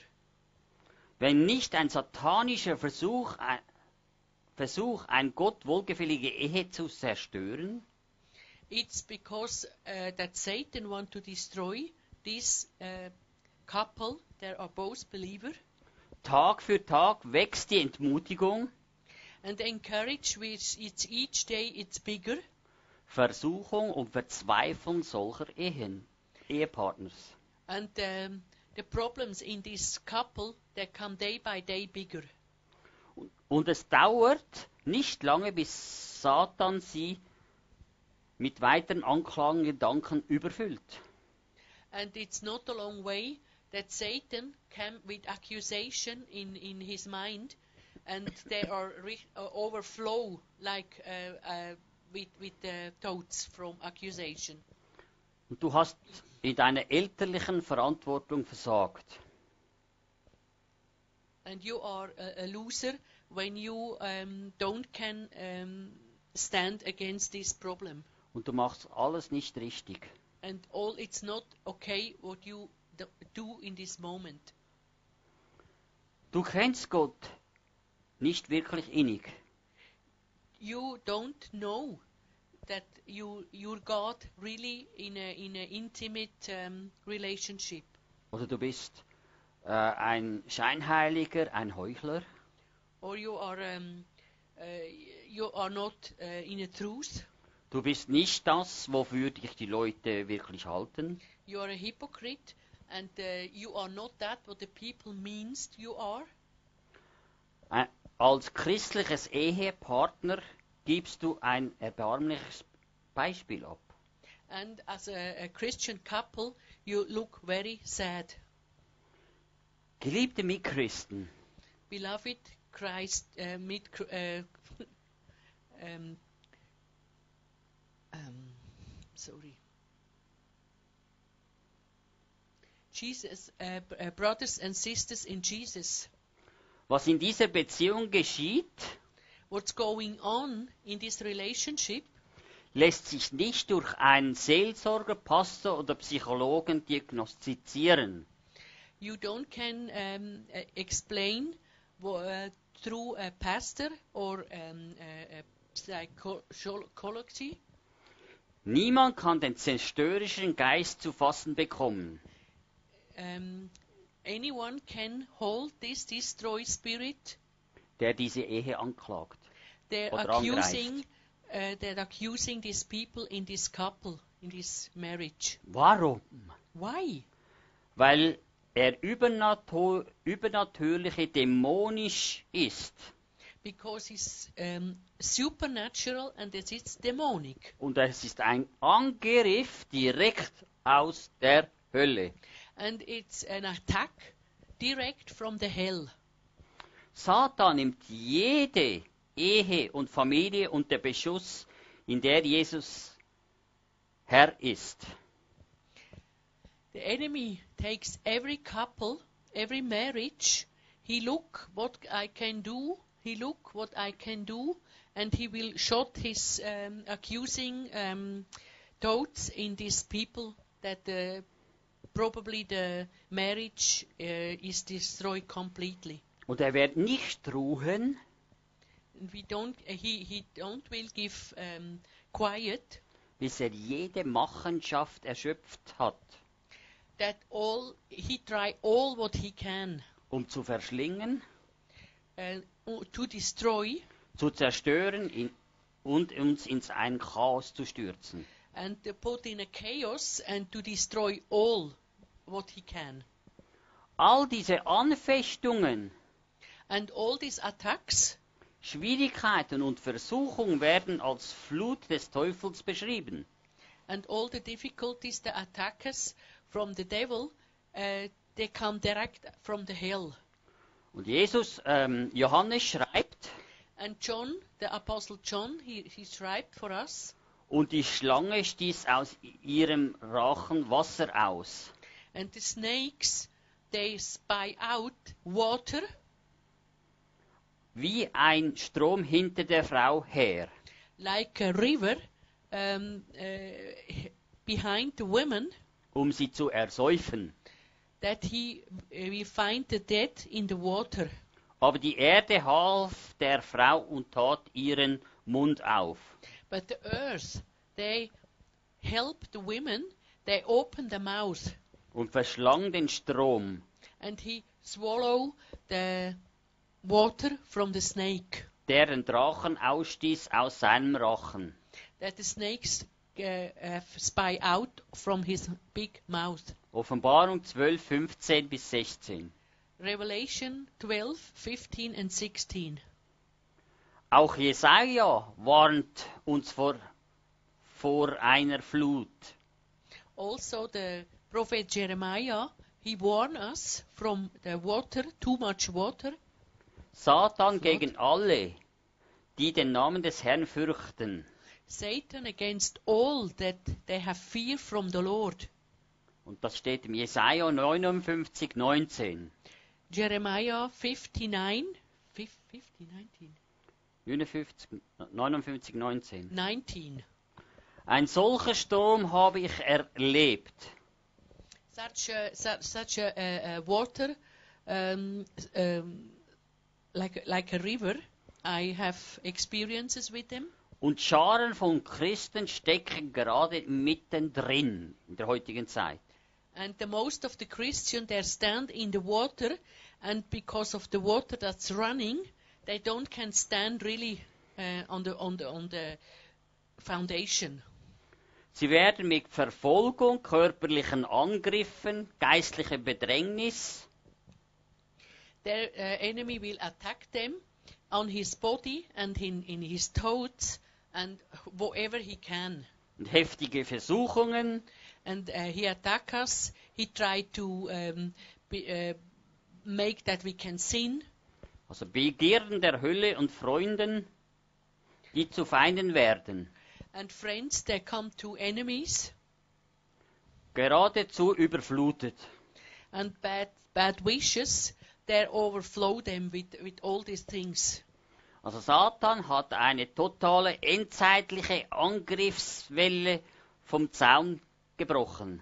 Wenn nicht ein satanischer Versuch, ein Versuch, ein Gott wohlgefällige Ehe zu zerstören, It's because uh, that Satan want to destroy this uh, couple. They are both believer, Tag für Tag wächst die Entmutigung, and the encourage which it's each day it's bigger, Versuchung und Verzweiflung solcher Ehen, Ehepartners. and um, the problems in this couple they come day by day bigger. Und es dauert nicht lange, bis Satan sie mit weiteren Anklagen, Gedanken überfüllt. And it's not a long way that Satan came with accusation in, in his mind, and they are re- uh, overflow like uh, uh, with with uh, thoughts from accusation. Und du hast in deiner elterlichen Verantwortung versagt. and you are a, a loser when you um, don't can um, stand against this problem Und du machst alles nicht richtig. And all it's not okay what you do, in this moment Du kennst Gott nicht wirklich innig. you don't know that you your god really in a in a intimate um, relationship Oder du bist äh, ein Scheinheiliger, ein Heuchler. or you are um, uh, you are not uh, in a truth Du bist nicht das, wofür dich die Leute wirklich halten. you are a hypocrite and uh, you are not that what the people means you are Ein, als christliches Ehepartner gibst du ein erbärmliches Beispiel ab. and as a, a christian couple you look very sad Geliebte Mitchristen, beloved christ uh, mit uh, um, um, sorry jesus b- uh, brothers and sisters in jesus was in dieser Beziehung geschieht, what's going on in this relationship lässt sich nicht durch einen Seelsorger, Pastor oder Psychologen diagnostizieren. you don't can um, uh, explain wo, uh, through a pastor or um, a, a psychology. Niemand kann den zerstörerischen Geist zu fassen bekommen. Um, anyone can hold this destroy spirit. der diese Ehe anklagt. They're Oder accusing, uh, they're accusing these people in this couple, in this marriage. Warum? Why? Weil er übernatürliche dämonisch ist. Because it's um, supernatural and it is demonic. Und es ist ein Angriff direkt aus der Hölle. And it's an attack direct from the hell. Satan nimmt jede Ehe und Familie unter Beschuss, in der Jesus Herr ist. The enemy takes every couple, every marriage. He look what I can do. He look what I can do, and he will shot his um, accusing um, thoughts in these people that uh, probably the marriage uh, is destroyed completely. Und er wird nicht ruhen, we don't. Uh, he he don't will give um, quiet. bis er jede Machenschaft erschöpft hat, That all he try all what he can um zu verschlingen, uh, to destroy. zu zerstören in, und uns ins ein Chaos zu stürzen. and to put in a chaos and to destroy all what he can. All diese Anfechtungen, And all these attacks Schwierigkeiten und Versuchungen werden als Flut des Teufels beschrieben. and all the difficulties, the attacks from the devil, uh, they come direct from the hell. Und Jesus, ähm, Johannes schreibt, And John, the Apostle John, he, he scribed for us, und die Schlange stieß aus ihrem Rachen Wasser aus. and the snakes, they spy out water wie ein Strom hinter der Frau her. like a river um, uh, behind the women, um sie zu ersäufen. That he uh, we find the dead in the water. Aber die Erde half der Frau und tat ihren Mund auf. But the earth, they help the women, they open the mouth, und verschlang den Strom. and he swallow the water from the snake. der den Drachen ausstieß aus seinem Rachen. That the snakes uh, spy out from his big mouth. Offenbarung 12, 15 bis 16. Revelation 12, 15 and 16. Auch Jesaja warnt uns vor, vor einer Flut. Also the prophet Jeremiah, he warned us from the water, too much water, Satan Flut. gegen alle, die den Namen des Herrn fürchten. Satan against all that they have fear from the Lord. Und das steht im Jesaja 59, 19. Jeremiah 59, fif- 50, 19, 59, 59, 19. 19. Ein solcher Sturm habe ich erlebt. Such a, such, such a, a, a water, um, um, like, like a river, I have experiences with them. Und Scharen von Christen stecken gerade mittendrin in der heutigen Zeit. And the most of the Christian, they stand in the water, and because of the water that's running, they don't can stand really uh, on the on the on the foundation. Sie werden mit Verfolgung, körperlichen Angriffen, geistlicher Bedrängnis, Their uh, enemy will attack them on his body and in, in his toes and wherever he can. und heftige Versuchungen, And uh, he attack us. He try to um, be, uh, make that we can sin. also Begierden der Hölle und Freunden, die zu Feinden werden, And friends, they come to enemies geradezu überflutet. and bad bad wishes. They overflow them with, with all these things. Also Satan hat eine totale endzeitliche Angriffswelle vom Zaun gebrochen.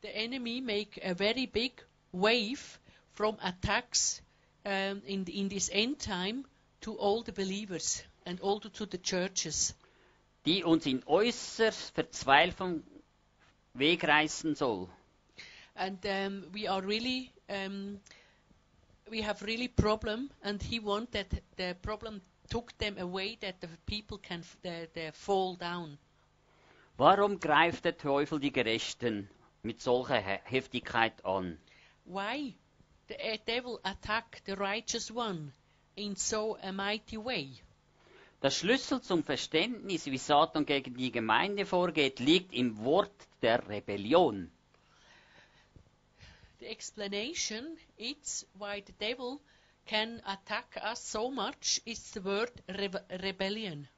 The enemy make a very big wave from attacks um, in in this end time to all the believers and also to the churches. die uns in äußerst Verzweiflung wegreißen soll. And um, we are really um, we have really problem, and he want that the problem took them away that the people can the, the fall down. Warum greift der Teufel die Gerechten mit solcher He- Heftigkeit an? Why the uh, devil attack the righteous one in so a mighty way? Der Schlüssel zum Verständnis, wie Satan gegen die Gemeinde vorgeht, liegt im Wort der Rebellion. The explanation it's why the devil can attack us so much is the word rebe- rebellion.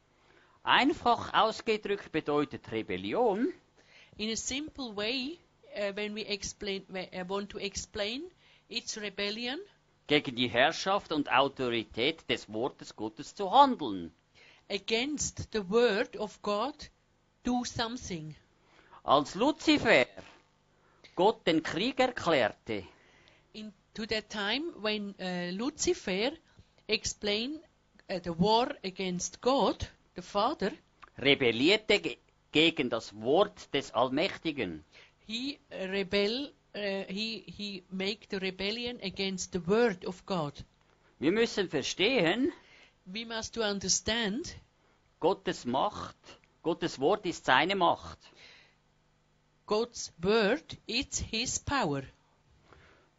Einfach ausgedrückt bedeutet Rebellion, In a simple way, uh, when we explain, uh, want to explain, it's rebellion gegen die Herrschaft und Autorität des Wortes Gottes zu handeln. against the word of God. Do something. Als Luzifer Gott den Krieg erklärte, In to that time when uh, Lucifer explained uh, the war against God, the Father, rebellierte ge gegen das Wort des Allmächtigen. he rebel. Uh, he he make the rebellion against the word of God. Wir müssen verstehen, We must to understand Gottes Macht, Gottes Wort ist seine Macht. God's word. It's His power.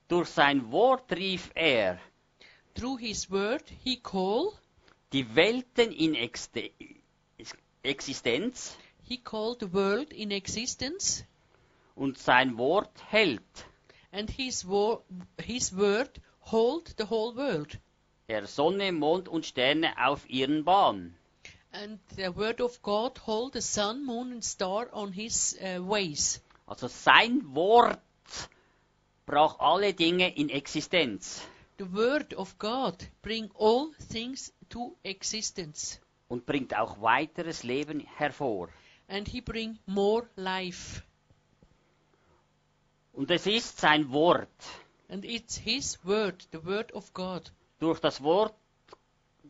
Durch sein Wort rief er Through his word, he called, die Welten in Exte Existenz he called the world in existence, und sein Wort hält. and his, wo- his word hold the whole world. Er Sonne, Mond und Sterne auf ihren Bahn. And the word of God hold the sun, moon, and star on his uh, ways. Also sein Wort brach alle Dinge in Existenz The word of God bring all things to existence, und bringt auch weiteres Leben hervor. and he bring more life. Und es ist sein Wort. And it's his word, the word of God. Durch das Wort,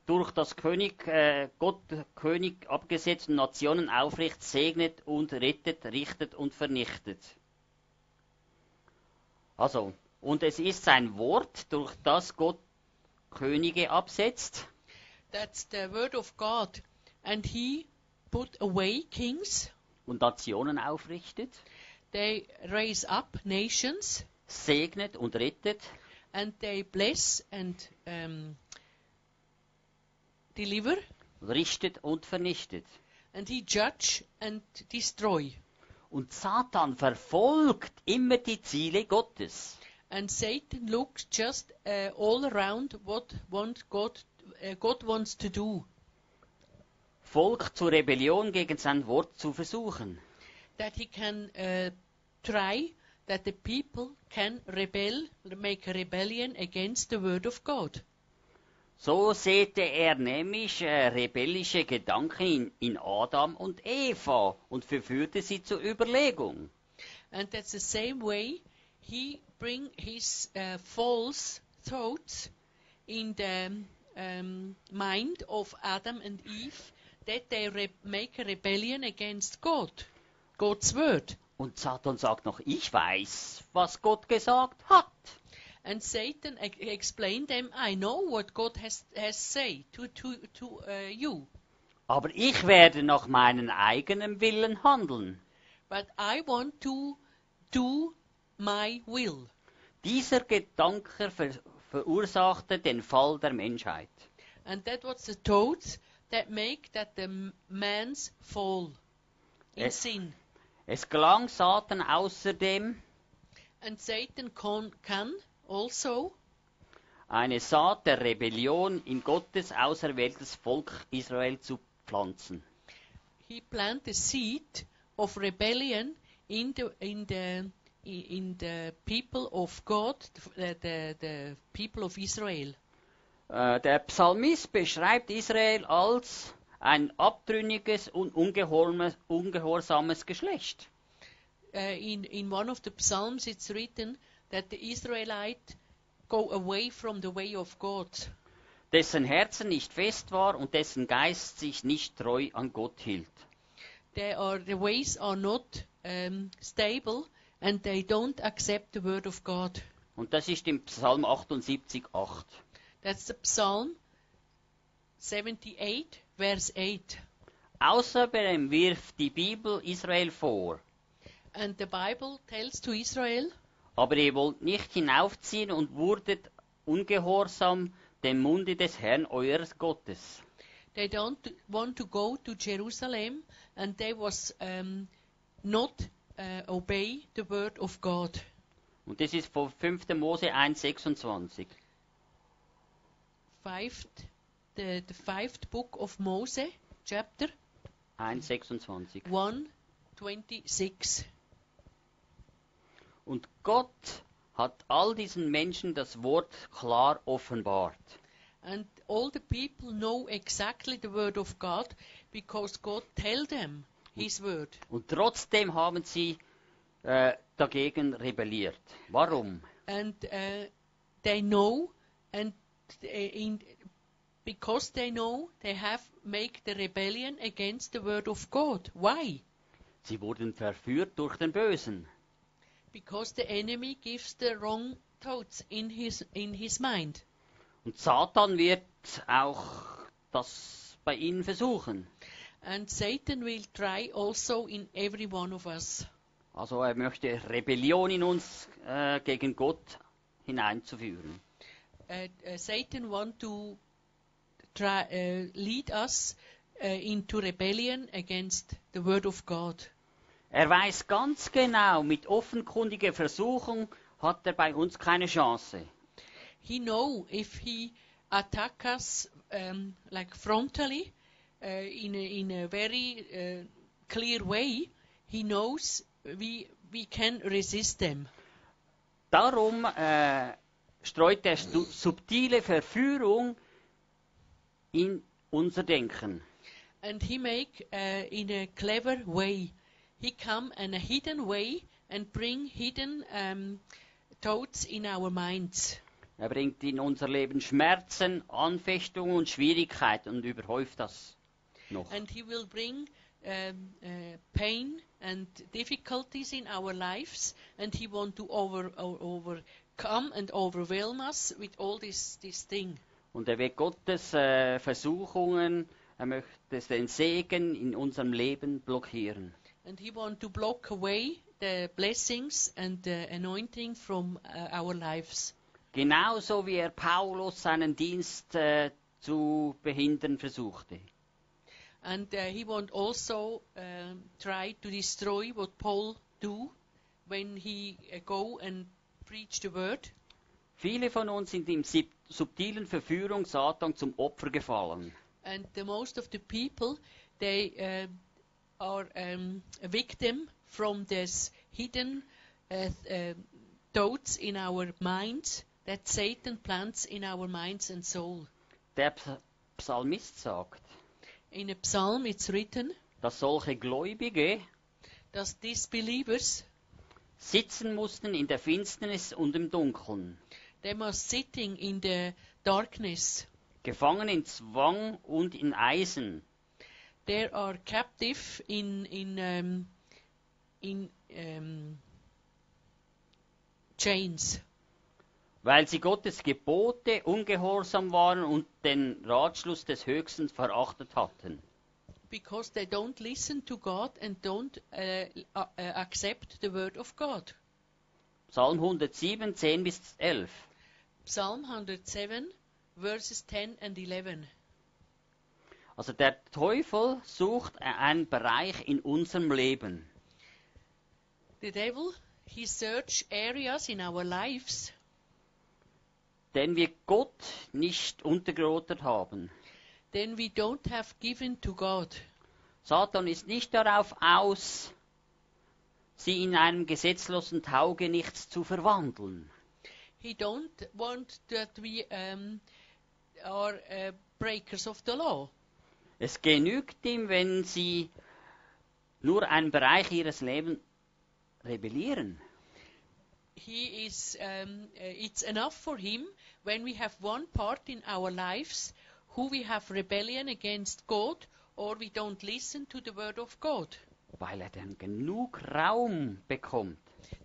durch das König, äh, Gott König abgesetzten Nationen aufricht, segnet und rettet, richtet und vernichtet. Also, und es ist sein Wort, durch das Gott Könige absetzt That's the word of God. And he put away kings, und Nationen aufrichtet, they raise up nations, segnet und rettet and they bless and um, deliver, richtet und vernichtet. and he judge and destroy. Und Satan verfolgt immer die Ziele Gottes. And Satan looks just uh, all around what want God, uh, God wants to do. Volk zur Rebellion gegen sein Wort zu versuchen. That he can uh, try that the people can rebel, make a rebellion against the word of God. So säte er nämlich äh, rebellische Gedanken in, in Adam und Eva und verführte sie zur Überlegung. And that's the same way he bring his uh, false thoughts in the um, mind of Adam and Eve that they re- make a rebellion against God, God's word. Und Satan sagt noch, ich weiß, was Gott gesagt hat. And Satan ex- explained them, I know what God has, has said to, to, to uh, you, Aber ich werde nach meinem eigenen Willen handeln. but I want to do my will. Dieser Gedanke ver verursachte den Fall der Menschheit. And that was the thoughts that make that the man's fall in Es- sin. Es gelang Satan außerdem, And Satan con- can also eine Saat der Rebellion in Gottes auserwähltes Volk Israel zu pflanzen. he plant the seed of rebellion in the in the in the people of God, the, the, the people of Israel. Äh, Der Psalmist beschreibt Israel als ein abtrünniges und ungehorsames Geschlecht. Uh, in in one of the psalms, it's written that the Israelite go away from the way of God, dessen Herzen nicht fest war und dessen Geist sich nicht treu an Gott hielt. they are the ways are not um, stable, and they don't accept the word of God. Und das ist im Psalm 78, 8. That's the Psalm 78, verse 8. Außerdem wirft die Bibel Israel vor, And the Bible tells to Israel, aber ihr wollt nicht hinaufziehen und wurdet ungehorsam dem Munde des Herrn eures Gottes. they don't want to go to Jerusalem, and they was um, not uh, obey the word of God. Und das ist von 5. Mose 1, 26. Fifth, the, the fifth book of Moses, chapter 1, 26. 1, 26. Und Gott hat all diesen Menschen das Wort klar offenbart. And all the people know exactly the word of God because God tell them His word. Und trotzdem haben sie äh, dagegen rebelliert. Warum? And uh, they know, and uh, in, because they know, they have make the rebellion against the word of God. Why? Sie wurden verführt durch den Bösen. Because the enemy gives the wrong thoughts in his in his mind. Und Satan wird auch das bei ihnen versuchen. And Satan will try also in every one of us. Also er möchte Rebellion in uns äh, gegen Gott hineinzuführen. Uh, uh, Satan want to try uh, lead us into rebellion against the word of God. Er weiß ganz genau, mit offenkundiger Versuchung hat er bei uns keine Chance. He know if he attack us um, like frontally in a, in a very uh, clear way, he knows we we can resist them. Darum äh, streut er subtile Verführung in unser Denken. and he make uh, in a clever way. He come in a hidden way and bring hidden um, thoughts in our minds. Er bringt in unser Leben Schmerzen, Anfechtungen und Schwierigkeiten und überhäuft das noch. And he will bring um, uh, pain and difficulties in our lives, and he want to over, overcome and overwhelm us with all this this thing. Und er will Gottes äh, Versuchungen, er möchte den Segen in unserem Leben blockieren. And he want to block away the blessings and the anointing from uh, our lives. Genauso wie er Paulus seinen Dienst äh, zu behindern versuchte. And uh, he won't also um, try to destroy what Paul do when he uh, go and preach the word. Viele von uns sind im subtilen Verführung Satan zum Opfer gefallen. And the most of the people, they uh, are um, a victim from this hidden uh, um thoughts in our minds that Satan plants in our minds and soul. Der Psalmist sagt, In a psalm, it's written dass solche Gläubige that these believers, sitzen mussten in der Finsternis und im Dunkeln, they must sitting in the darkness. gefangen in Zwang und in Eisen, they are captive in in um, in um, chains weil sie Gottes Gebote ungehorsam waren und den Ratschluss des Höchsten verachtet hatten. because they don't listen to God and don't uh, uh, accept the word of God. Psalm 107, 10 bis 11. Psalm 107 verses 10 and 11. Also der Teufel sucht einen Bereich in unserem Leben. The devil he search areas in our lives den wir Gott nicht untergeordnet haben. then we don't have given to God. Satan ist nicht darauf aus, sie in einem gesetzlosen Taugenichts zu verwandeln. He don't want that we um, are uh, breakers of the law. Es genügt ihm, wenn sie nur einen Bereich ihres Lebens rebellieren. He is um, uh, it's enough for him when we have one part in our lives who we have rebellion against God or we don't listen to the word of God weil er dann genug Raum bekommt.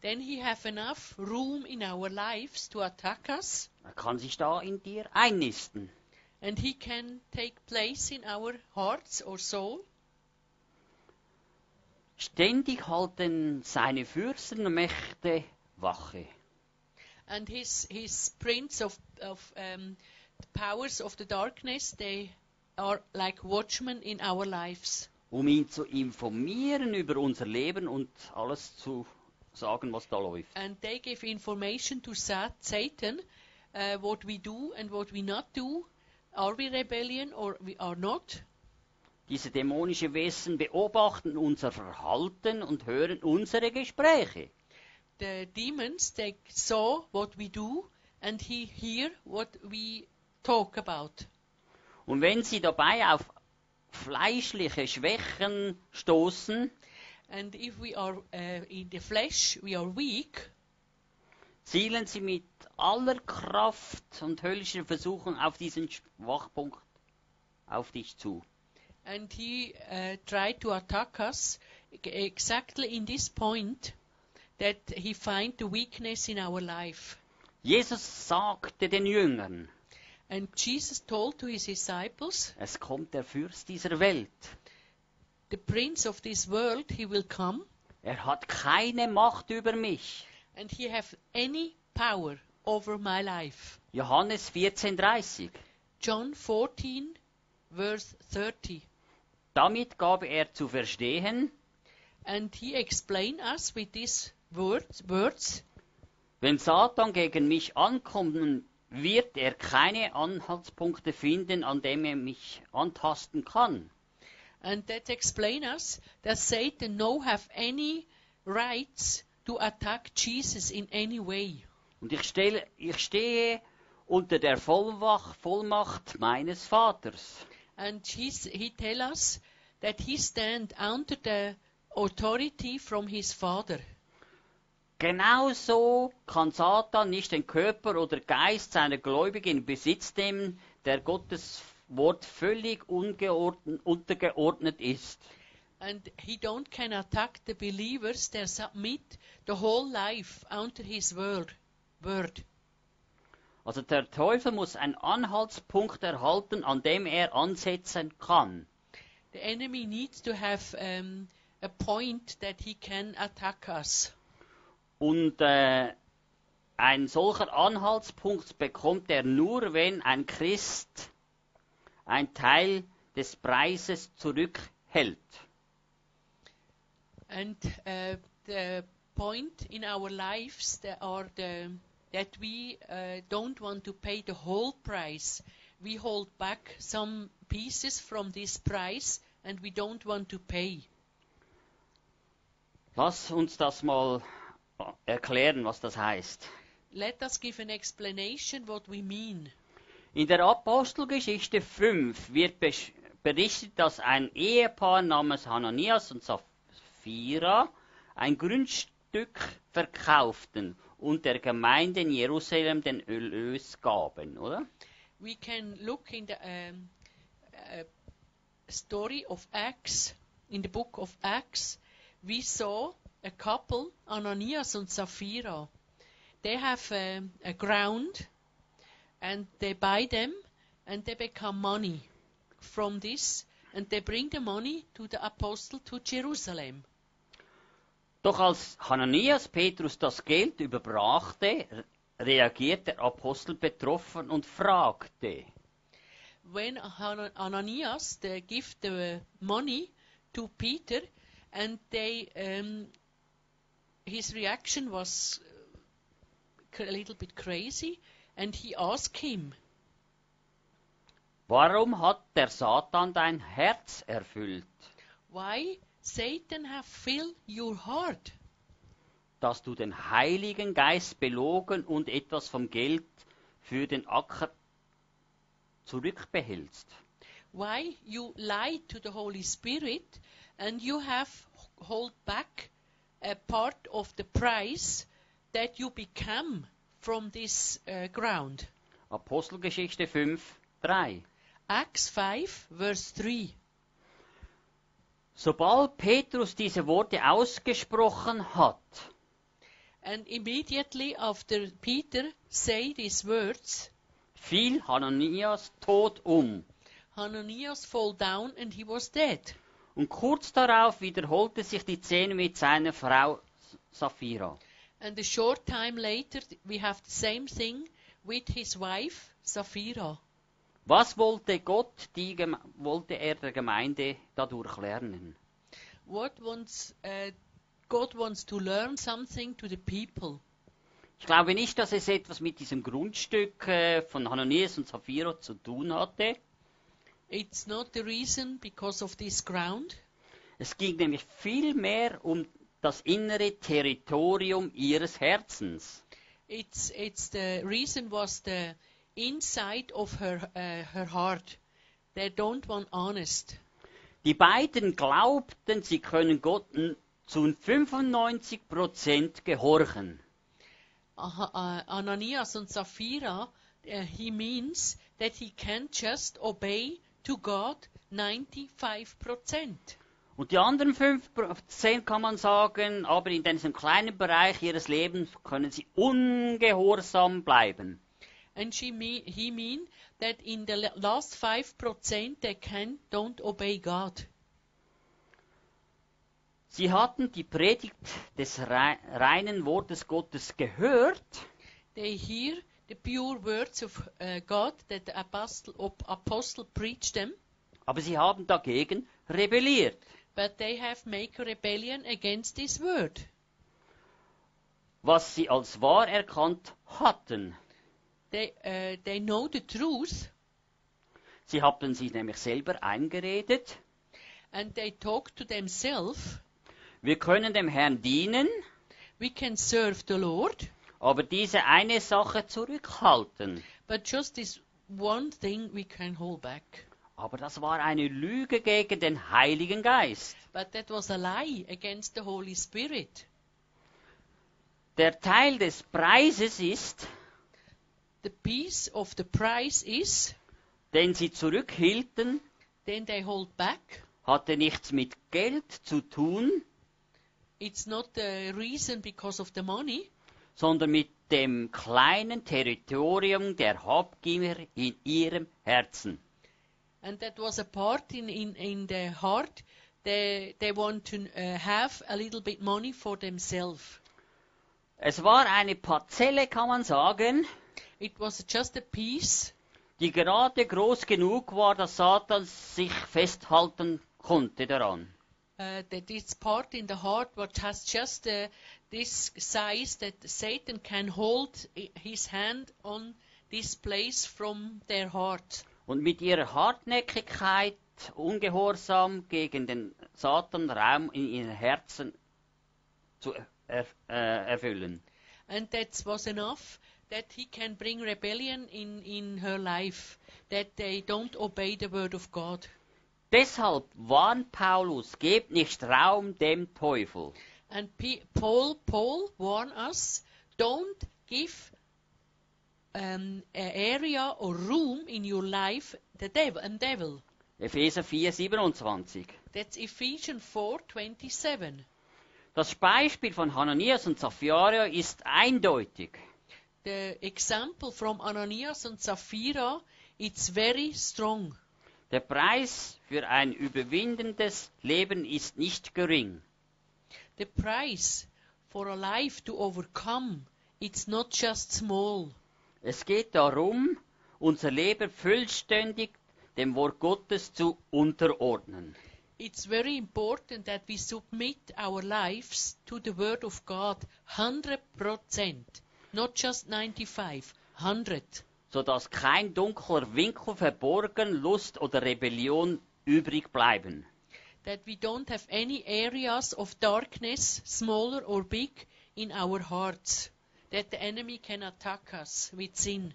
then he have enough room in our lives to attack us Er kann sich da in dir einnisten. and he can take place in our hearts or soul Ständig halten seine Fürsten Mächte Wache. and his his prince of of um, the powers of the darkness they are like watchmen in our lives um ihn zu informieren über unser Leben und alles zu sagen, was da läuft. and they give information to Sa- Satan uh, what we do and what we not do. Are we rebellion or we are not? Diese dämonische Wesen beobachten unser Verhalten und hören unsere Gespräche. The demons they saw what we do and he hear what we talk about. Und wenn sie dabei auf fleischliche Schwächen stoßen, And if we are uh, in the flesh, we are weak. zielen sie mit aller Kraft und höllischer Versuchung auf diesen Schwachpunkt auf dich zu. And he uh, tried to attack us g- exactly in this point that he find the weakness in our life. Jesus sagte den Jüngern, And Jesus told to his disciples, es kommt der Fürst dieser Welt. the prince of this world he will come Er hat keine Macht über mich. and he have any power over my life. Johannes 14,30. John 14, verse 30. Damit gab er zu verstehen, And he explained us with these words, words wenn Satan gegen mich ankommen wird er keine Anhaltspunkte finden, an dem er mich antasten kann. and that explain us that Satan no have any rights to attack Jesus in any way. Und ich, stelle, ich stehe unter der Vollwach, Vollmacht meines Vaters. And he's, he tell us that he stand under the authority from his father. Genauso kann Satan nicht den Körper oder Geist seiner Gläubigen in Besitz nehmen, der Gottes Wort völlig untergeordnet ist. And he don't can attack the believers that submit the whole life under his word. word. Also der Teufel muss einen Anhaltspunkt erhalten, an dem er ansetzen kann. The enemy needs to have um, a point that he can attack us. Und äh, ein solcher Anhaltspunkt bekommt er nur, wenn ein Christ ein Teil des Preises zurückhält. And uh, the point in our lives that are the that we uh, don't want to pay the whole price. We hold back some pieces from this price and we don't want to pay. Lass uns das mal erklären, was das heißt. Let us give an explanation what we mean. In der Apostelgeschichte 5 wird berichtet, dass ein Ehepaar namens Hananias und Sapphira ein Grundstück verkauften und der Gemeinde in Jerusalem den Erlös gaben, oder? We can look in the um, uh, story of Acts, in the book of Acts, we saw a couple, Ananias and Sapphira. They have um, a ground and they buy them and they become money from this and they bring the money to the apostle to Jerusalem. Doch als Hananias Petrus das Geld überbrachte, re- reagiert der Apostel betroffen und fragte, When Ananias they give the money to Peter and they um, his reaction was uh, a little bit crazy and he asked him warum hat der Satan dein Herz erfüllt, why Satan have filled your heart dass du den Heiligen Geist belogen und etwas vom Geld für den Acker zurückbehältst? why you lied to the Holy Spirit and you have hold back a part of the price that you become from this uh, ground Apostelgeschichte 5, 3. Acts 5 verse 3 Sobald Petrus diese Worte ausgesprochen hat, And immediately after Peter say these words, fiel Hananias tot um. Hananias fall down and he was dead. Und kurz darauf wiederholte sich die Szene mit seiner Frau Sapphira. And a short time later, we have the same thing with his wife, Sapphira. Was wollte Gott, die, wollte er der Gemeinde dadurch lernen? What wants uh, God wants to learn something to the people. Ich glaube nicht, dass es etwas mit diesem Grundstück äh, von Hananias und Sapphira zu tun hatte. It's not the reason because of this ground. Es ging nämlich vielmehr um das innere Territorium ihres Herzens. It's it's the reason was the inside of her uh, her heart. They don't want honest. Die beiden glaubten, sie können Gott zu 95% gehorchen. Aha- uh, Ananias and Sapphira, uh, he means that he can just obey to God 95%. Und die anderen 5% kann man sagen, aber in diesem kleinen Bereich ihres Lebens können sie ungehorsam bleiben. And she me- he mean that in the la- last 5% they can don't obey God. Sie hatten die Predigt des rei- reinen Wortes Gottes gehört, they hear the pure words of uh, God that the apostle, apostle preached them, Aber sie haben dagegen rebelliert. but they have make a rebellion against this word. Was sie als wahr erkannt hatten. They, uh, they know the truth Sie hatten sich nämlich selber eingeredet. and they talk to themselves. Wir können dem Herrn dienen, We can serve the Lord, aber diese eine Sache zurückhalten. but just this one thing we can hold back. Aber das war eine Lüge gegen den Heiligen Geist. But that was a lie against the Holy Spirit. Der Teil des Preises ist, The piece of the price is, den sie zurückhielten, then they hold back. hatte nichts mit Geld zu tun, It's not the reason because of the money, sondern mit dem kleinen Territorium der Habgier in ihrem Herzen. and that was a part in, in, in the heart. They, they want to uh, have a little bit money for themselves. Es war eine Parzelle, kann man sagen, It was just a piece die gerade groß genug war, dass Satan sich festhalten konnte daran. uh, that this part in the heart what has just uh, this size that Satan can hold his hand on this place from their heart. Und mit ihrer Hartnäckigkeit, Ungehorsam gegen den Satan Raum in ihren Herzen zu er, äh, erfüllen. And that was enough that he can bring rebellion in, in her life, that they don't obey the word of God. Deshalb warnt Paulus, gebt nicht Raum dem Teufel. And P- Paul, Paul warn us, don't give um, an area or room in your life the devil and devil. Epheser 4, 27. That's Ephesians 4:27. Das Beispiel von Hananias und Sapphira ist eindeutig. The example from Ananias and Sapphira, it's very strong. Der Preis für ein überwindendes Leben ist nicht gering. The price for a life to overcome, it's not just small. Es geht darum, unser Leben vollständig dem Wort Gottes zu unterordnen. It's very important that we submit our lives to the Word of God 100%, not just 95, 100. sodass kein dunkler Winkel verborgen, Lust oder Rebellion übrig bleiben. That we don't have any areas of darkness, smaller or big, in our hearts. That the enemy can attack us with sin.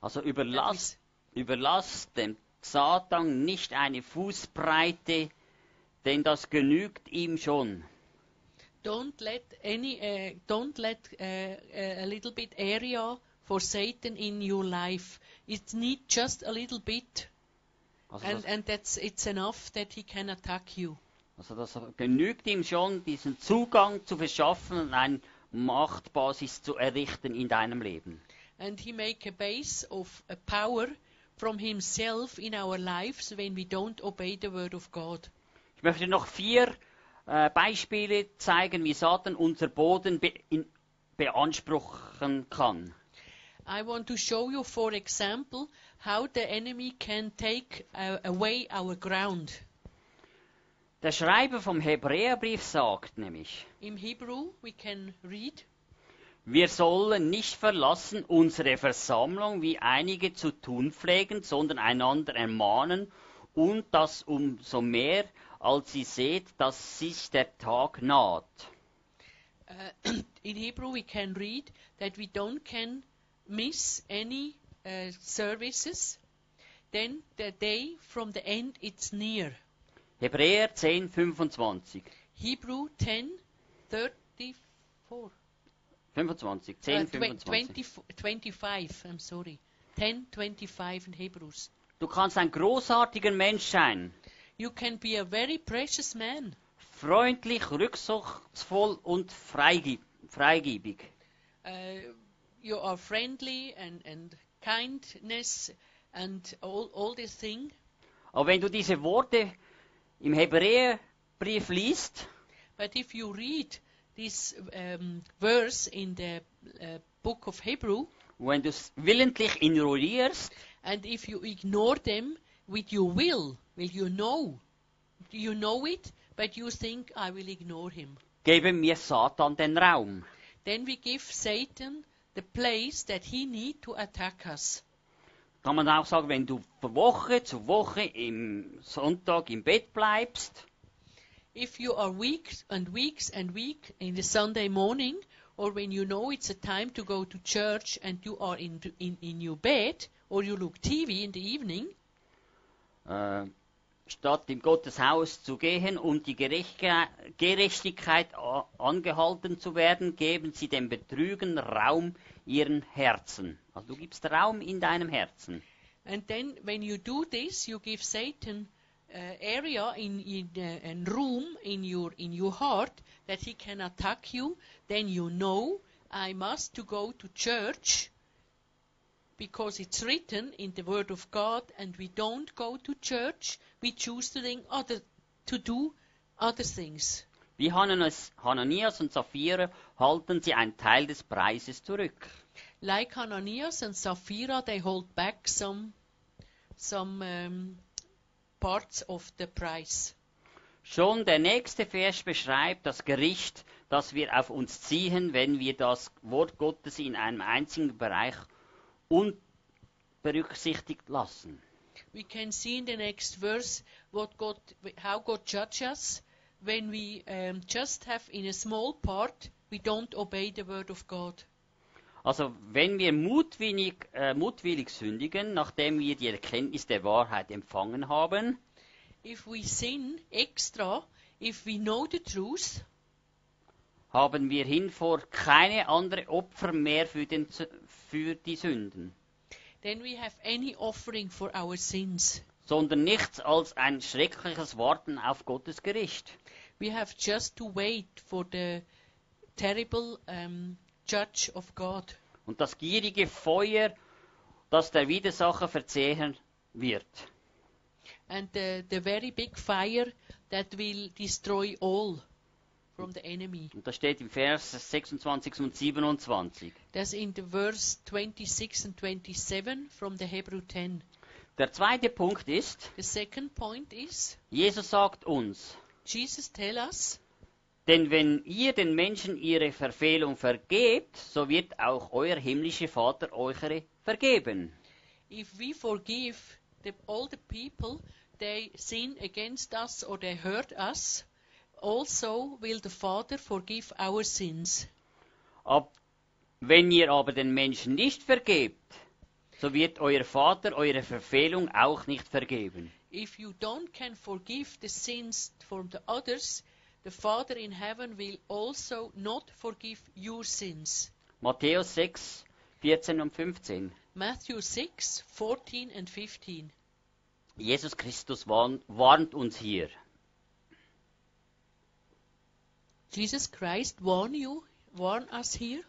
Also überlass, überlass dem Satan nicht eine Fußbreite, denn das genügt ihm schon. don't let any, uh, don't let uh, a little bit area for Satan in your life. It needs just a little bit, Also and and that's it's enough that he can attack you. also das genügt ihm schon, diesen Zugang zu verschaffen und eine Machtbasis zu errichten in deinem Leben. And he make a base of a power from himself in our lives when we don't obey the word of God. Ich möchte noch vier äh, Beispiele zeigen, wie Satan unser Boden be in, beanspruchen kann. I want to show you, for example, how the enemy can take uh, away our ground. Der Schreiber vom Hebräerbrief sagt nämlich, In Hebrew, we can read, wir sollen nicht verlassen unsere Versammlung, wie einige zu tun pflegen, sondern einander ermahnen und das umso mehr, als sie seht, dass sich der Tag naht. uh, in Hebrew, we can read that we don't can miss any uh, services. Then the day from the end it's near. Hebräer 10, 25. Hebrew 10, 34. 25, Uh, 10, twe- 25. 20 25, I'm sorry. 10, 25 in Hebrews. Du kannst ein großartiger Mensch sein, You can be a very precious man, freundlich, rücksichtsvoll und freigib freigebig. uh, you are friendly and, and kindness and all, all this thing. Aber wenn du diese Worte im Hebräerbrief liest, But if you read this um, verse in the uh, book of Hebrew. Wenn du es willentlich ignorierst, And if you ignore them with your will, will you know? You know it, but you think, I will ignore him. geben wir Satan den Raum. Then we give Satan the place that he need to attack us. Kann man auch sagen, wenn du von Woche zu Woche im Sonntag im Bett bleibst, If you are weeks and weeks and week in the Sunday morning, or when you know it's a time to go to church and you are in, in, in your bed, or you look TV in the evening, äh, statt im Gotteshaus zu gehen und die Gerechtigkeit, angehalten zu werden, geben sie dem Betrügen Raum ihren Herzen. Also du gibst Raum in deinem Herzen. And then when you do this, you give Satan uh, area in in uh, and room in your in your heart that he can attack you. Then you know I must to go to church because it's written in the Word of God, and we don't go to church. We choose to think other to do other things. Wie Hananias, Hananias und Sapphira halten sie einen Teil des Preises zurück. Like Ananias and Sapphira, they hold back some some um, parts of the price. Schon der nächste Vers beschreibt das Gericht, das wir auf uns ziehen, wenn wir das Wort Gottes in einem einzigen Bereich unberücksichtigt lassen. we can see in the next verse what God, how God judges us when we um, just have in a small part we don't obey the word of God. Also wenn wir mutwillig, äh, mutwillig sündigen, nachdem wir die Erkenntnis der Wahrheit empfangen haben, If we sin extra, if we know the truth, haben wir hinvor keine andere Opfer mehr für, den, für die Sünden, then we have any offering for our sins. sondern nichts als ein schreckliches Warten auf Gottes Gericht. We have just to wait for the terrible um, judge of God. Und das gierige Feuer, das der Widersacher verzehren wird. And the, the very big fire that will destroy all from the enemy. Und das steht im Vers 26 und 27. That's in the verse 26 and 27 from the Hebrew 10. Der zweite Punkt ist, The second point is Jesus sagt uns, Jesus tell us, denn wenn ihr den Menschen ihre Verfehlung vergebt, so wird auch euer himmlischer Vater eure vergeben. if we forgive the, all the people they sin against us or they hurt us, also will the Father forgive our sins. Ab, wenn ihr aber den Menschen nicht vergebt, so wird euer Vater eure Verfehlung auch nicht vergeben. If you don't can forgive the sins from the others, the Father in heaven will also not forgive your sins. Matthäus 6, 14 und 15. Matthew 6, 14 and 15. Jesus Christus warnt, warnt uns hier. Jesus Christ warn you, warn us here.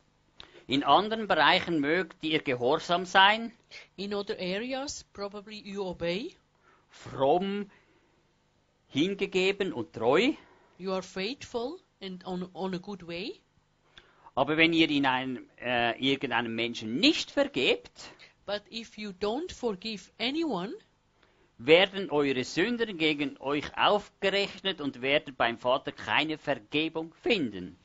In anderen Bereichen mögt ihr gehorsam sein, In other areas, probably you obey, fromm, hingegeben und treu. you are faithful and on, on a good way. Aber wenn ihr in einem, äh, irgendeinem Menschen nicht vergebt, But if you don't forgive anyone, werden eure Sünden gegen euch aufgerechnet und werden beim Vater keine Vergebung finden.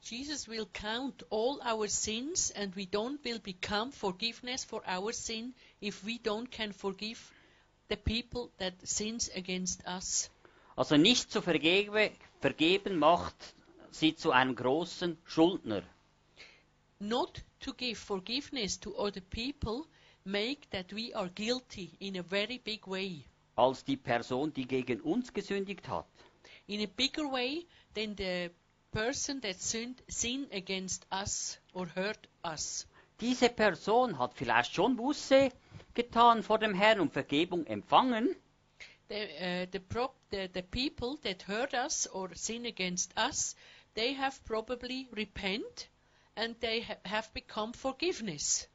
Jesus will count all our sins and we don't will become forgiveness for our sin if we don't can forgive the people that sins against us. Also nicht zu vergebe, vergeben macht sie zu einem großen Schuldner. Not to give forgiveness to other people make that we are guilty in a very big way. als die Person, die gegen uns gesündigt hat. In a bigger way than the person that sinned, sin against us or hurt us. Diese Person hat vielleicht schon Buße getan vor dem Herrn und Vergebung empfangen, The, uh, the, the, the people that hurt us or sin against us, they have probably repent and they ha- have become forgiveness.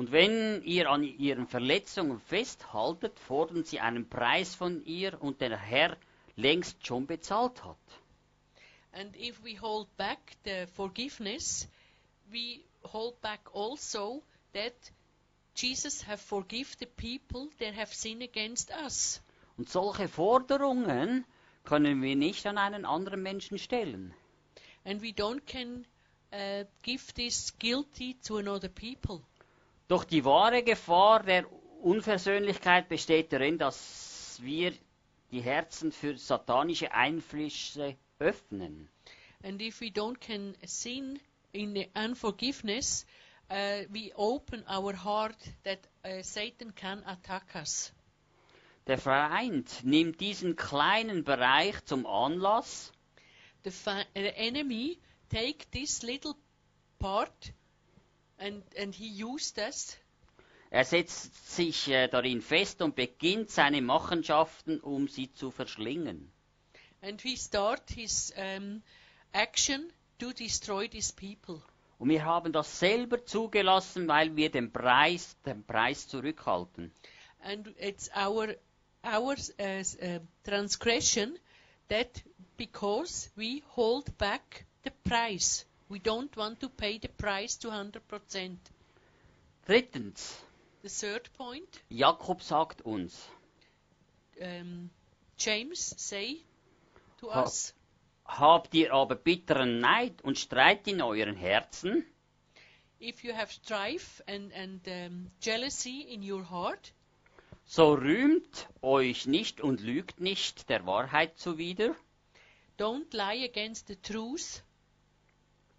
Und wenn ihr an ihren Verletzungen festhaltet, fordern sie einen Preis von ihr und der Herr längst schon bezahlt hat. And if we hold back the forgiveness, we hold back also that Jesus have forgive the people that have sinned against us. Und solche Forderungen können wir nicht an einen anderen Menschen stellen. And we don't can uh, give this guilty to another people. Doch die wahre Gefahr der Unversöhnlichkeit besteht darin, dass wir die Herzen für satanische Einflüsse öffnen. And if we don't can sin in the unforgiveness, uh, we open our heart that uh, Satan can attack us. Der Feind nimmt diesen kleinen Bereich zum Anlass, The, the enemy take this little part and, and he used us er setzt sich äh, darin fest und beginnt seine Machenschaften, um sie zu verschlingen. and he start his um, action to destroy these people. Und wir haben das selber zugelassen, weil wir den Preis, den Preis zurückhalten. And it's our our uh, uh, transgression that because we hold back the price. We don't want to pay the price to 100%. Drittens, The third point, Jakob sagt uns, um, James say to Ha- us, habt ihr aber bitteren Neid und Streit in euren Herzen, if you have strife and, and um, jealousy in your heart, so rühmt euch nicht und lügt nicht der Wahrheit zuwider. don't lie against the truth.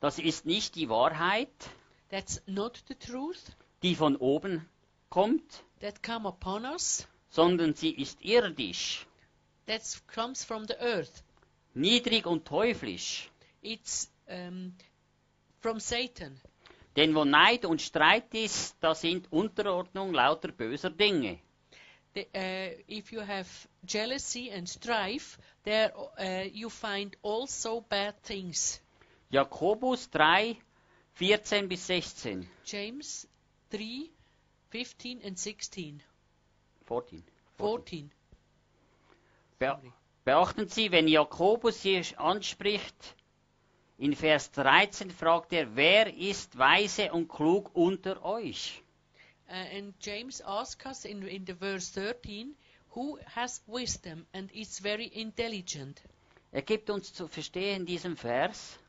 Das ist nicht die Wahrheit, That's not the truth die von oben kommt, that come upon us. sondern sie ist irdisch, That comes from the earth. niedrig und teuflisch. It's um, from Satan. Denn wo Neid und Streit ist, da sind Unterordnung lauter böser Dinge. The, uh, if you have jealousy and strife, there uh, you find also bad things. Jakobus 3, 14 bis 16. James 3, 15 and 16, 14. 14. Be beachten Sie, wenn Jakobus hier anspricht, in Vers 13 fragt er, wer ist weise und klug unter euch? Uh, and James asks us in, in the verse 13, who has wisdom and is very intelligent. Er gibt uns zu verstehen in diesem Vers,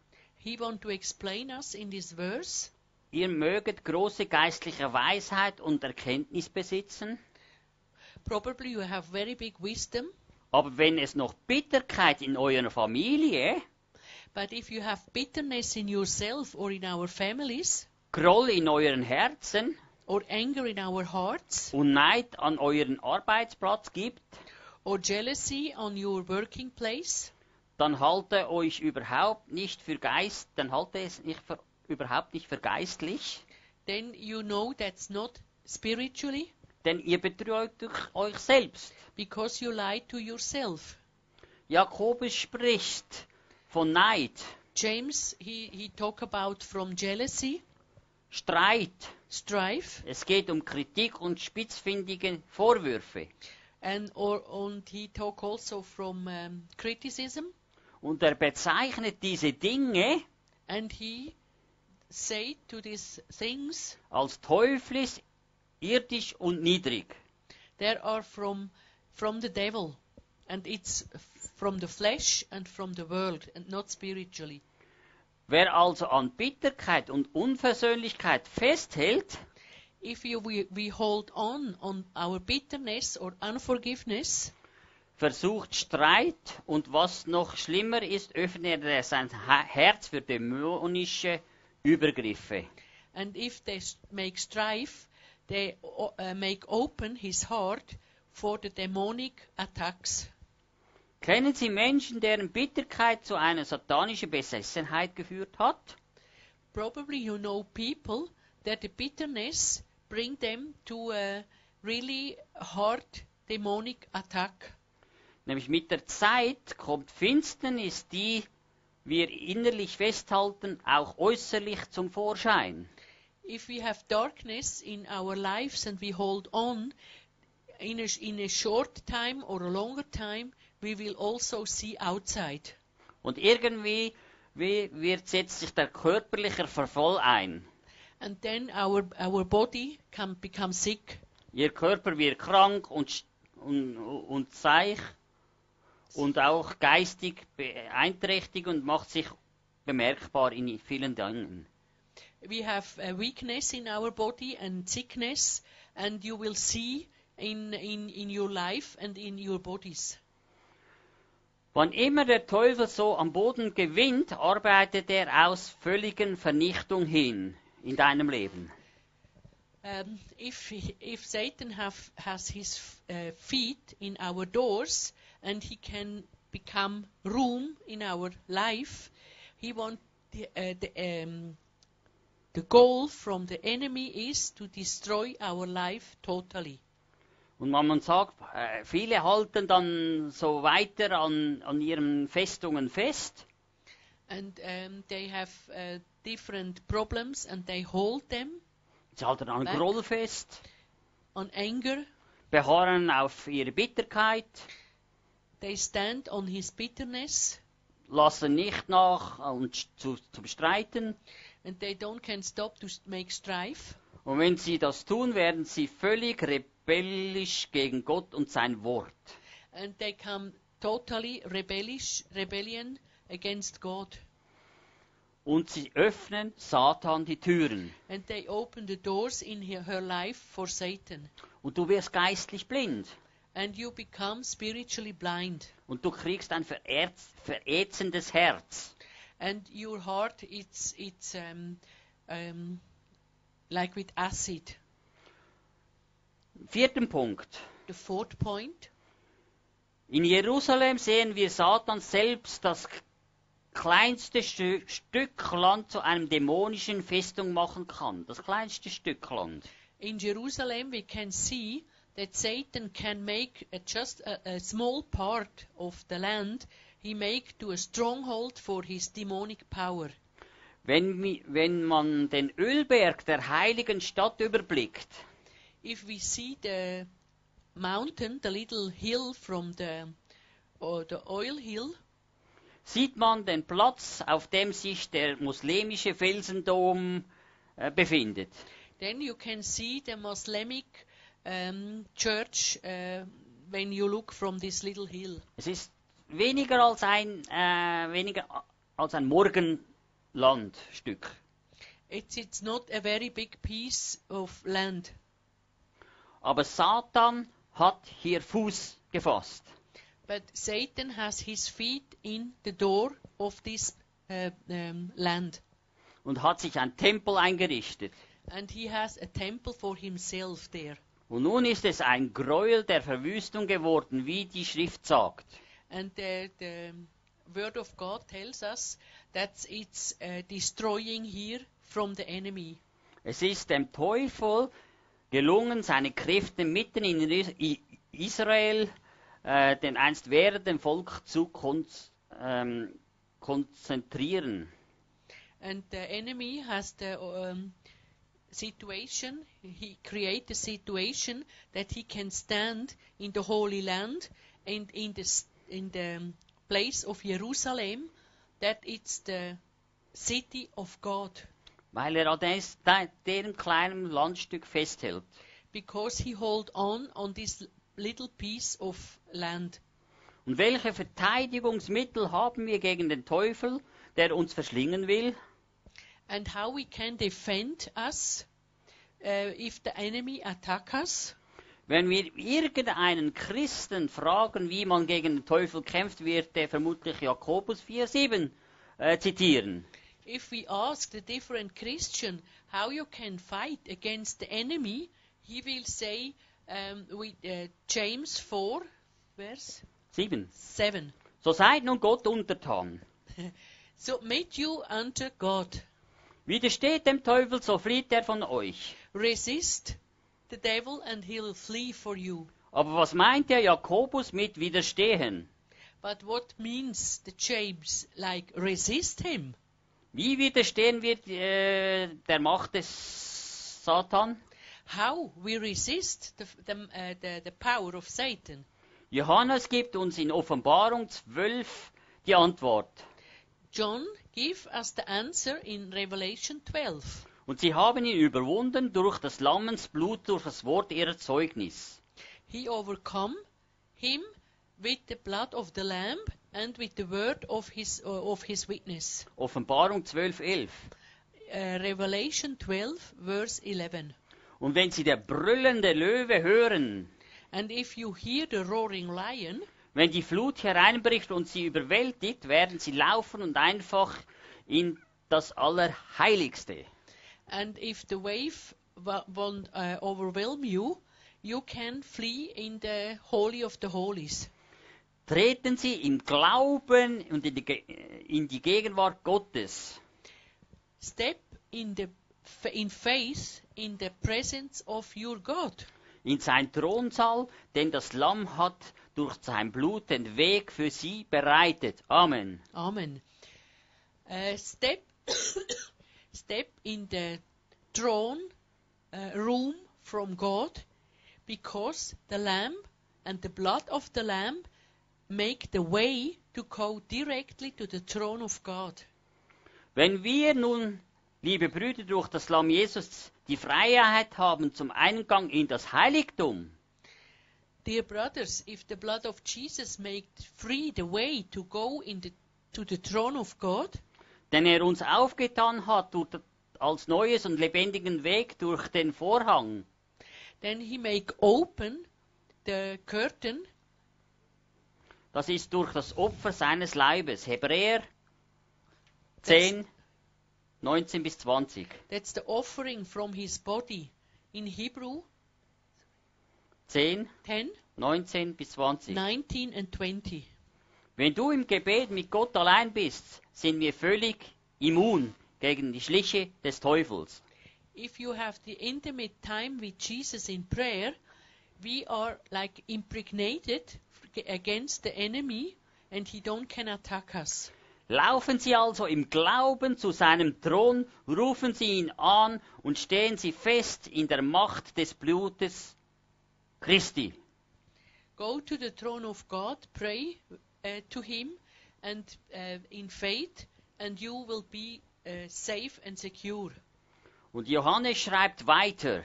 He want to explain us in this verse. ihr möget große geistliche Weisheit und Erkenntnis besitzen, Probably you have very big wisdom, aber wenn es noch Bitterkeit in eurer Familie, but if you have bitterness in yourself or in our families, Groll in euren Herzen or anger in our hearts, und Neid an euren Arbeitsplatz gibt, or jealousy on your working place, dann halte euch überhaupt nicht für Geist, dann halte es nicht für, überhaupt nicht für geistlich, then you know that's not spiritually denn ihr betrügt euch- selbst. because you lie to yourself. Jakobus spricht von Neid, James he, he talk about from jealousy, Streit. strife, Es geht um Kritik und spitzfindige Vorwürfe. and or and he talk also from um, criticism, Und er bezeichnet diese Dinge and he say to these things als teuflisch, irdisch und niedrig. they are from from the devil, and it's from the flesh and from the world, and not spiritually. Wer also an Bitterkeit und Unversöhnlichkeit festhält, If you, we, we hold on on our bitterness or unforgiveness, versucht Streit und was noch schlimmer ist, öffnet er sein Herz für dämonische Übergriffe. and if they make strife, they uh, make open his heart for the demonic attacks. Kennen Sie Menschen, deren Bitterkeit zu einer satanischen Besessenheit geführt hat? Probably you know people that the bitterness bring them to a really hard demonic attack. Nämlich mit der Zeit kommt Finsternis, die wir innerlich festhalten, auch äußerlich zum Vorschein. If we have darkness in our lives and we hold on, in a, in a short time or a longer time, we will also see outside. Und irgendwie wie wird, setzt sich der körperliche Verfall ein. and then our our body can become sick. Ihr Körper wird krank und, und, und seich und auch geistig beeinträchtigt und macht sich bemerkbar in vielen Dingen. We have a weakness in our body and sickness, and you will see in in in your life and in your bodies. Wann immer der Teufel so am Boden gewinnt, arbeitet er aus völligen Vernichtung hin in deinem Leben. Um, if if Satan have has his uh, feet in our doors and he can become room in our life, he want the uh, the um, the goal from the enemy is to destroy our life totally. Und wenn man sagt, äh, viele halten dann so weiter an, an ihren Festungen fest, and um, they have uh, different problems and they hold them sie halten an Weg. Groll fest, on anger beharren auf ihre Bitterkeit, they stand on his bitterness lassen nicht nach und sch- zu, zu bestreiten. and they don't can stop to make strife Und wenn sie das tun, werden sie völlig rebellisch gegen Gott und sein Wort. and they come totally rebellish rebellion against god Und sie öffnen Satan die Türen. and they open the doors in her, her life for satan Und du wirst geistlich blind. And you become spiritually blind Und du kriegst ein verärz, verätzendes Herz. and your heart it's it's um, um, like with acid Vierten Punkt. the fourth point In Jerusalem sehen wir Satan selbst das kleinste Stü Stück Land zu einem dämonischen Festung machen kann. Das kleinste Stück Land. in Jerusalem we can see that Satan can make a, just a, a small part of the land he make to a stronghold for his demonic power. Wenn, wenn man den Ölberg der heiligen Stadt überblickt, If we see the mountain, the little hill from the or the oil hill, sieht man den Platz, auf dem sich der muslimische Felsendom äh, befindet. then you can see the Muslimic um, church uh, when you look from this little hill. Es ist weniger als ein, äh, weniger als ein Morgenlandstück. It's it's not a very big piece of land. Aber Satan hat hier Fuß gefasst. But Satan has his feet in the door of this uh, um, land, und hat sich ein Tempel eingerichtet. and he has a temple for himself there. Und nun ist es ein Gräuel der Verwüstung geworden, wie die Schrift sagt. And the, the word of God tells us that it's uh, destroying here from the enemy. Es ist dem Teufel gelungen, seine Kräfte mitten in Israel, äh, den einst währenden Volk zu kon ähm, konzentrieren. And the enemy has the um, situation, he create a situation that he can stand in the Holy Land and in the, in the um, place of Jerusalem, that it's the city of God. Weil er an des, kleinen Landstück festhält. Because he hold on on this little piece of land. Und welche Verteidigungsmittel haben wir gegen den Teufel, der uns verschlingen will? And how we can defend us uh, if the enemy attack us. Wenn wir irgendeinen Christen fragen, wie man gegen den Teufel kämpft, wird er vermutlich Jakobus 4,7 äh, zitieren. if we ask the different Christian how you can fight against the enemy, he will say um, with uh, James 4, verse 7. 7. So seid nun Gott untertan. Submit you unto God. Widersteht dem Teufel, so flieht er von euch. Resist the devil and he'll flee for you. Aber was meint der Jakobus mit widerstehen? But what means the James like resist him? Wie widerstehen wir äh, der Macht des Satan? How we resist the, the, uh, the, the power of Satan? Johannes gibt uns in Offenbarung 12 die Antwort. John give us the answer in Revelation 12. Und sie haben ihn überwunden durch des Lammens Blut, durch das Wort ihrer Zeugnis. He overcome him with the blood of the lamb and with the word of his uh, of his witness. Offenbarung 12, 11. Uh, Revelation 12 verse 11. Und wenn sie der brüllende Löwe hören, And if you hear the roaring lion, wenn die Flut hereinbricht und sie überwältigt, werden sie laufen und einfach in das Allerheiligste. and if the wave wa- won't uh, overwhelm you, you can flee in the holy of the holies. Treten sie im Glauben und in die, Ge- in die Gegenwart Gottes. Step in the in faith in the presence of your God. in sein Thronsaal, denn das Lamm hat durch sein Blut den Weg für sie bereitet. Amen. Amen. Uh, step, step in the throne uh, room from God, because the Lamb and the blood of the Lamb make the way to go directly to the throne of God. Wenn wir nun, liebe Brüder, durch das Lamm Jesus die Freiheit haben zum Eingang in das Heiligtum, Dear brothers, if the blood of Jesus made free the way to go in the, to the throne of God, den er uns aufgetan hat durch, als neues und lebendigen Weg durch den Vorhang, then he make open the curtain das ist durch das Opfer seines Leibes. Hebräer 10, 19 bis 20. That's the offering from his body. In Hebrew 10, 10, 19 bis 20. 19, and 20. Wenn du im Gebet mit Gott allein bist, sind wir völlig immun gegen die Schliche des Teufels. If you have the intimate time with Jesus in prayer, we are like impregnated against the enemy and he don't can attack us. Laufen Sie also im Glauben zu seinem Thron, rufen Sie ihn an und stehen Sie fest in der Macht des Blutes Christi. Go to the throne of God, pray uh, to him and uh, in faith and you will be uh, safe and secure. Und Johannes schreibt weiter,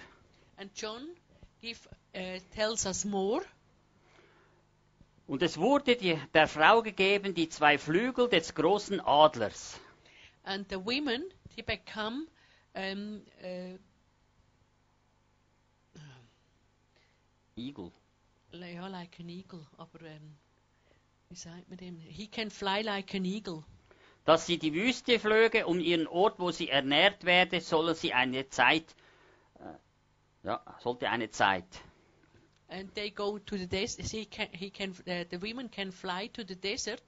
And John give, uh, tells us more. und es wurde die, der Frau gegeben die zwei Flügel des großen Adlers. and the women they become um, Igel. ja, like an eagle, aber ähm, wie sagt man dem? He can fly like an eagle. Dass sie die Wüste flöge, um ihren Ort, wo sie ernährt werde, solle sie eine Zeit, äh, ja, sollte eine Zeit. And they go to the desert. He can, he can, uh, the women can fly to the desert,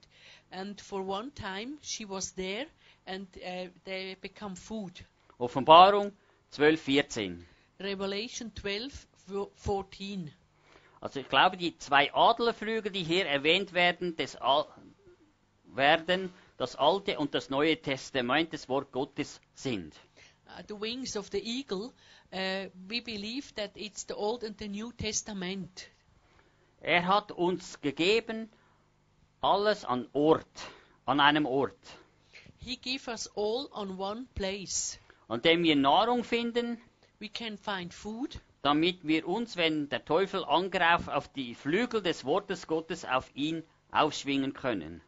and for one time she was there, and uh, they become food. Offenbarung 12, 14. Revelation 12, vo- 14. Also ich glaube, die zwei Adlerflügel, die hier erwähnt werden, Al werden das Alte und das Neue Testament des Wort Gottes sind. Uh, the wings of the eagle, uh, we believe that it's the Old and the New Testament. Er hat uns gegeben alles an Ort, an einem Ort, He gave us all on one place. an dem wir Nahrung finden, We can find food, damit wir uns, wenn der Teufel angreift, auf die Flügel des Wortes Gottes auf ihn aufschwingen können.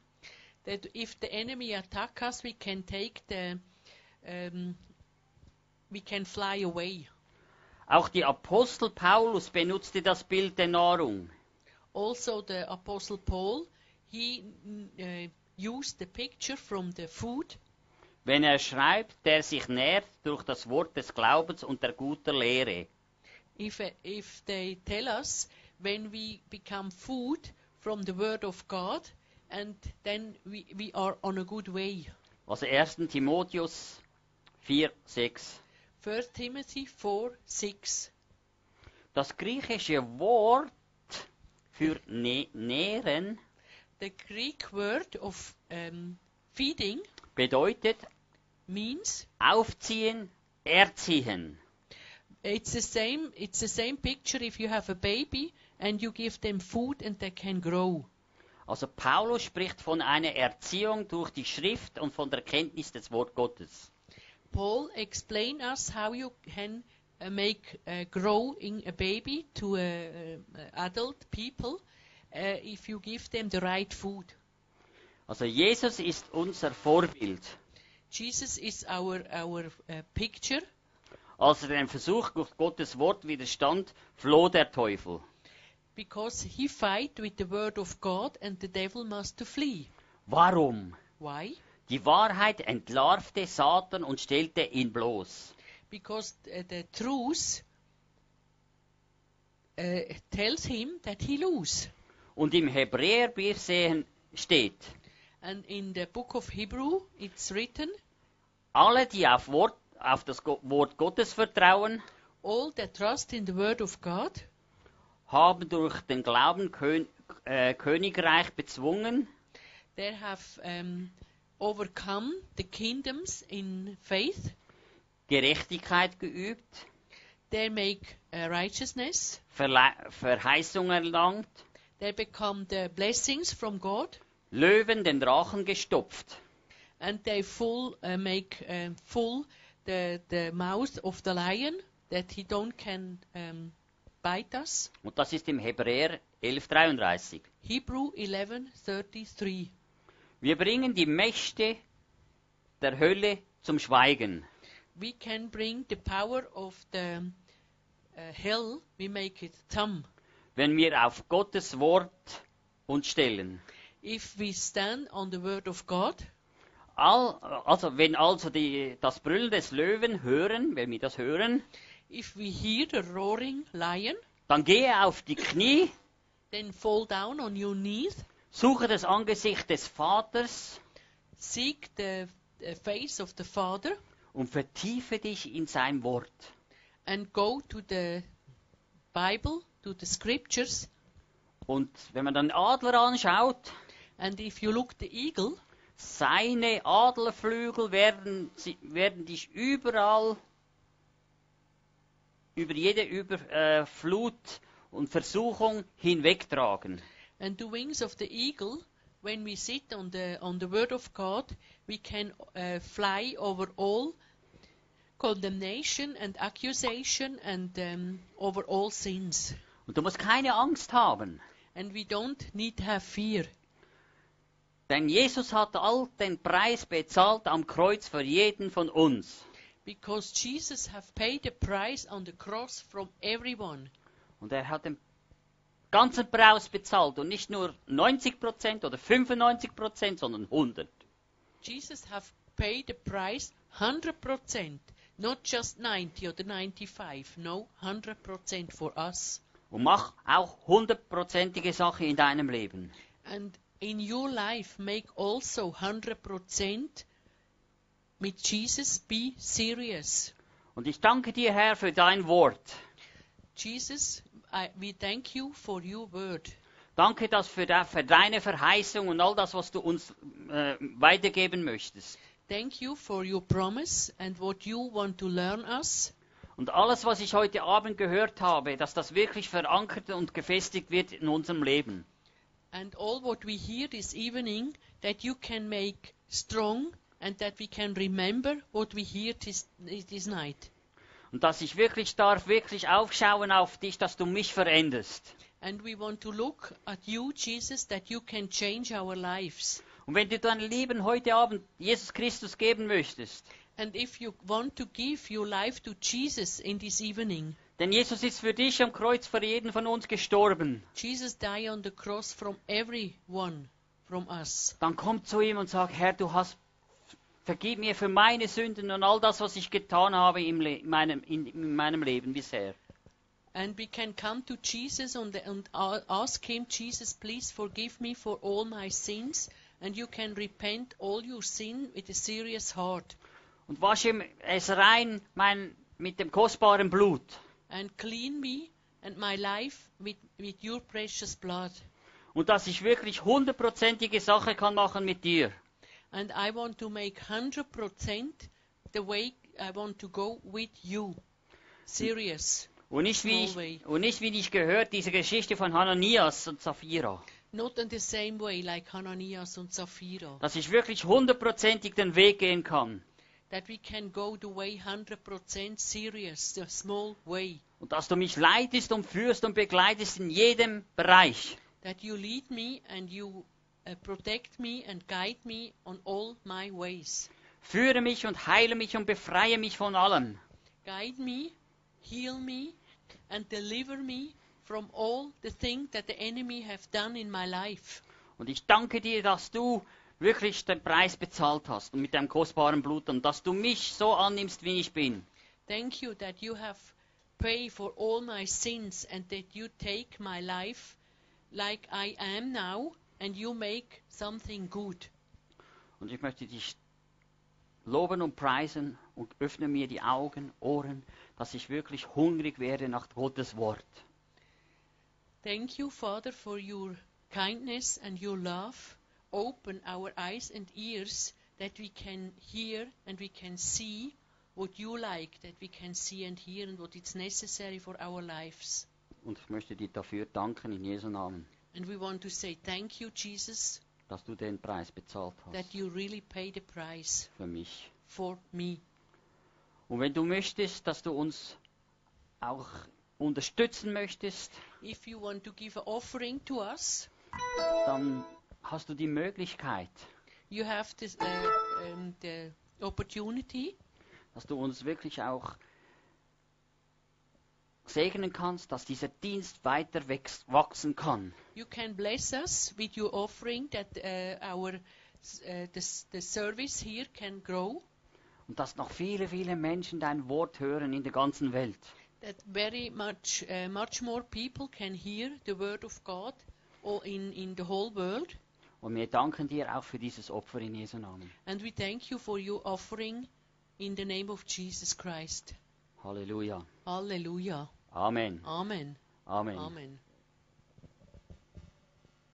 that if the enemy attack us, we can take the, um, we can fly away. Auch die Apostel Paulus benutzte das Bild der Nahrung. Also, the Apostle Paul, he uh, used the picture from the food wenn er schreibt, der sich nährt durch das Wort des Glaubens und der guten Lehre. If, if they tell us when we become food from the word of God and then we, we are on a good way. Also 1. Timotheus 4, 6. 1 Timothy 4 6. Das griechische Wort für nä nähren The Greek word of um, feeding bedeutet means aufziehen, erziehen. It's the same it's the same picture if you have a baby and you give them food and they can grow. Also Paulus spricht von einer Erziehung durch die Schrift und von der Kenntnis des Wort Gottes. Paul explain us how you can uh, make uh, growing a baby to a, uh, adult people uh, if you give them the right food. Also Jesus ist unser Vorbild. Jesus is our our uh, picture. Als er dem Versuch durch Gottes Wort widerstand, floh der Teufel. because he fight with the word of God and the devil must to flee. Warum? Why? Die Wahrheit entlarvte Satan und stellte ihn bloß. Because uh, the truth uh, tells him that he lose. Und im Hebräerbrief sehen steht, And in the book of Hebrew, it's written, alle, die auf, Wort, auf das Wort Gottes vertrauen, all that trust in the word of God haben durch den Glauben Kön äh, Königreich bezwungen, they have um, overcome the kingdoms in faith. Gerechtigkeit geübt, They make uh, righteousness. Verle Verheißung erlangt, They become the blessings from God, Löwen den Drachen gestopft. and they full uh, make um, full the the mouth of the lion that he don't can um, bite us. Und das ist im Hebräer 11,33. Hebrew 11:33. Wir bringen die Mächte der Hölle zum Schweigen. We can bring the power of the uh, hell. We make it dumb. wenn wir auf Gottes Wort uns stellen. If we stand on the word of God, All, also wenn also die, das Brüllen des Löwen hören, wenn wir das hören, if we hear the roaring lion, dann gehe auf die Knie, then fall down on your knees, suche das Angesicht des Vaters seek the, the face of the Father, und vertiefe dich in sein Wort. and go to the Bible, to the scriptures. Und wenn man dann den Adler anschaut, And if you look the eagle, seine Adlerflügel werden, werden dich überall, über jede über, äh, Flut und Versuchung hinwegtragen. and the wings of the eagle, when we sit on the on the word of God, we can uh, fly over all condemnation and accusation and um, over all sins. Und du musst keine Angst haben, And we don't need to have fear. Denn Jesus hat all den Preis bezahlt am Kreuz für jeden von uns. Because Jesus have paid the price on the cross from everyone. Und er hat den ganzen Preis bezahlt und nicht nur 90% oder 95%, sondern 100. Jesus have paid the price 100%, not just 90 or the 95. No, 100% for us. Und mach auch hundertprozentige Sache in deinem Leben. And in your life, make also 100% with Jesus. Be serious. Und ich danke dir, Herr, für dein Wort. Jesus, I, we thank you for your word. Danke dass für, de, für deine Verheißung und all das, was du uns äh, weitergeben möchtest. Thank you for your promise and what you want to learn us. Und alles, was ich heute Abend gehört habe, dass das wirklich verankert und gefestigt wird in unserem Leben. And all what we hear this evening, that you can make strong and that we can remember what we hear this, this night. Und dass ich wirklich darf, wirklich aufschauen auf dich, dass du mich veränderst. And we want to look at you, Jesus, that you can change our lives. Und wenn du dein Leben heute Abend Jesus Christus geben möchtest, And if you want to give your life to Jesus in this evening, denn Jesus ist für dich am Kreuz für jeden von uns gestorben, Jesus died on the cross from everyone from us. dann komm zu ihm und sag, Herr, du hast, vergib mir für meine Sünden und all das, was ich getan habe im Le meinem, in, in meinem Leben bisher. And we can come to Jesus and, and ask Him, Jesus, please forgive me for all my sins. And you can repent all your sin with a serious heart. Und wasche ihm es rein mein, mit dem kostbaren Blut. And clean me and my life with, with your precious blood. Und dass ich wirklich hundertprozentige Sache kann machen mit dir. And I want to make 100% the way I want to go with you. Serious. Und nicht, wie ich, und nicht wie ich gehört, diese Geschichte von Hananias und Sapphira. Not in the same way like Hananias und Sapphira. Dass ich wirklich hundertprozentig den Weg gehen kann. That we can go the way 100% serious, the small way. Und dass du mich leitest und führst und begleitest in jedem Bereich. That you lead me and you uh, protect me and guide me on all my ways. Führe mich und heile mich und befreie mich von allem. Guide me, heal me, and deliver me from all the things that the enemy have done in my life. Und ich danke dir, dass du wirklich den Preis bezahlt hast und mit deinem kostbaren Blut und dass du mich so annimmst, wie ich bin. Thank you that you have paid for all my sins and that you take my life like I am now and you make something good. Und ich möchte dich loben und preisen und öffne mir die Augen, Ohren, dass ich wirklich hungrig werde nach Gottes Wort. Thank you, Father, for your kindness and your love. Open our eyes and ears that we can hear and we can see what you like, that we can see and hear and what is necessary for our lives. Und ich möchte dir dafür danken in Jesu Namen, And we want to say thank you, Jesus, dass du den Preis bezahlt hast that you really paid the price für mich. for me. Und wenn du möchtest, dass du uns auch unterstützen möchtest, If you want to give an offering to us, dann hast du die Möglichkeit, you have this, uh, um, the opportunity dass du uns wirklich auch segnen kannst, dass dieser Dienst weiter wächst, wachsen kann. You can bless us with your offering that uh, our uh, the, the service here can grow. Und dass noch viele, viele Menschen dein Wort hören in der ganzen Welt. That very much uh, much more people can hear the word of God in in the whole world. Und wir danken dir auch für dieses Opfer in Jesu Namen. And we thank you for your offering in the name of Jesus Christ. Halleluja. Hallelujah. Amen. Amen. Amen. Amen.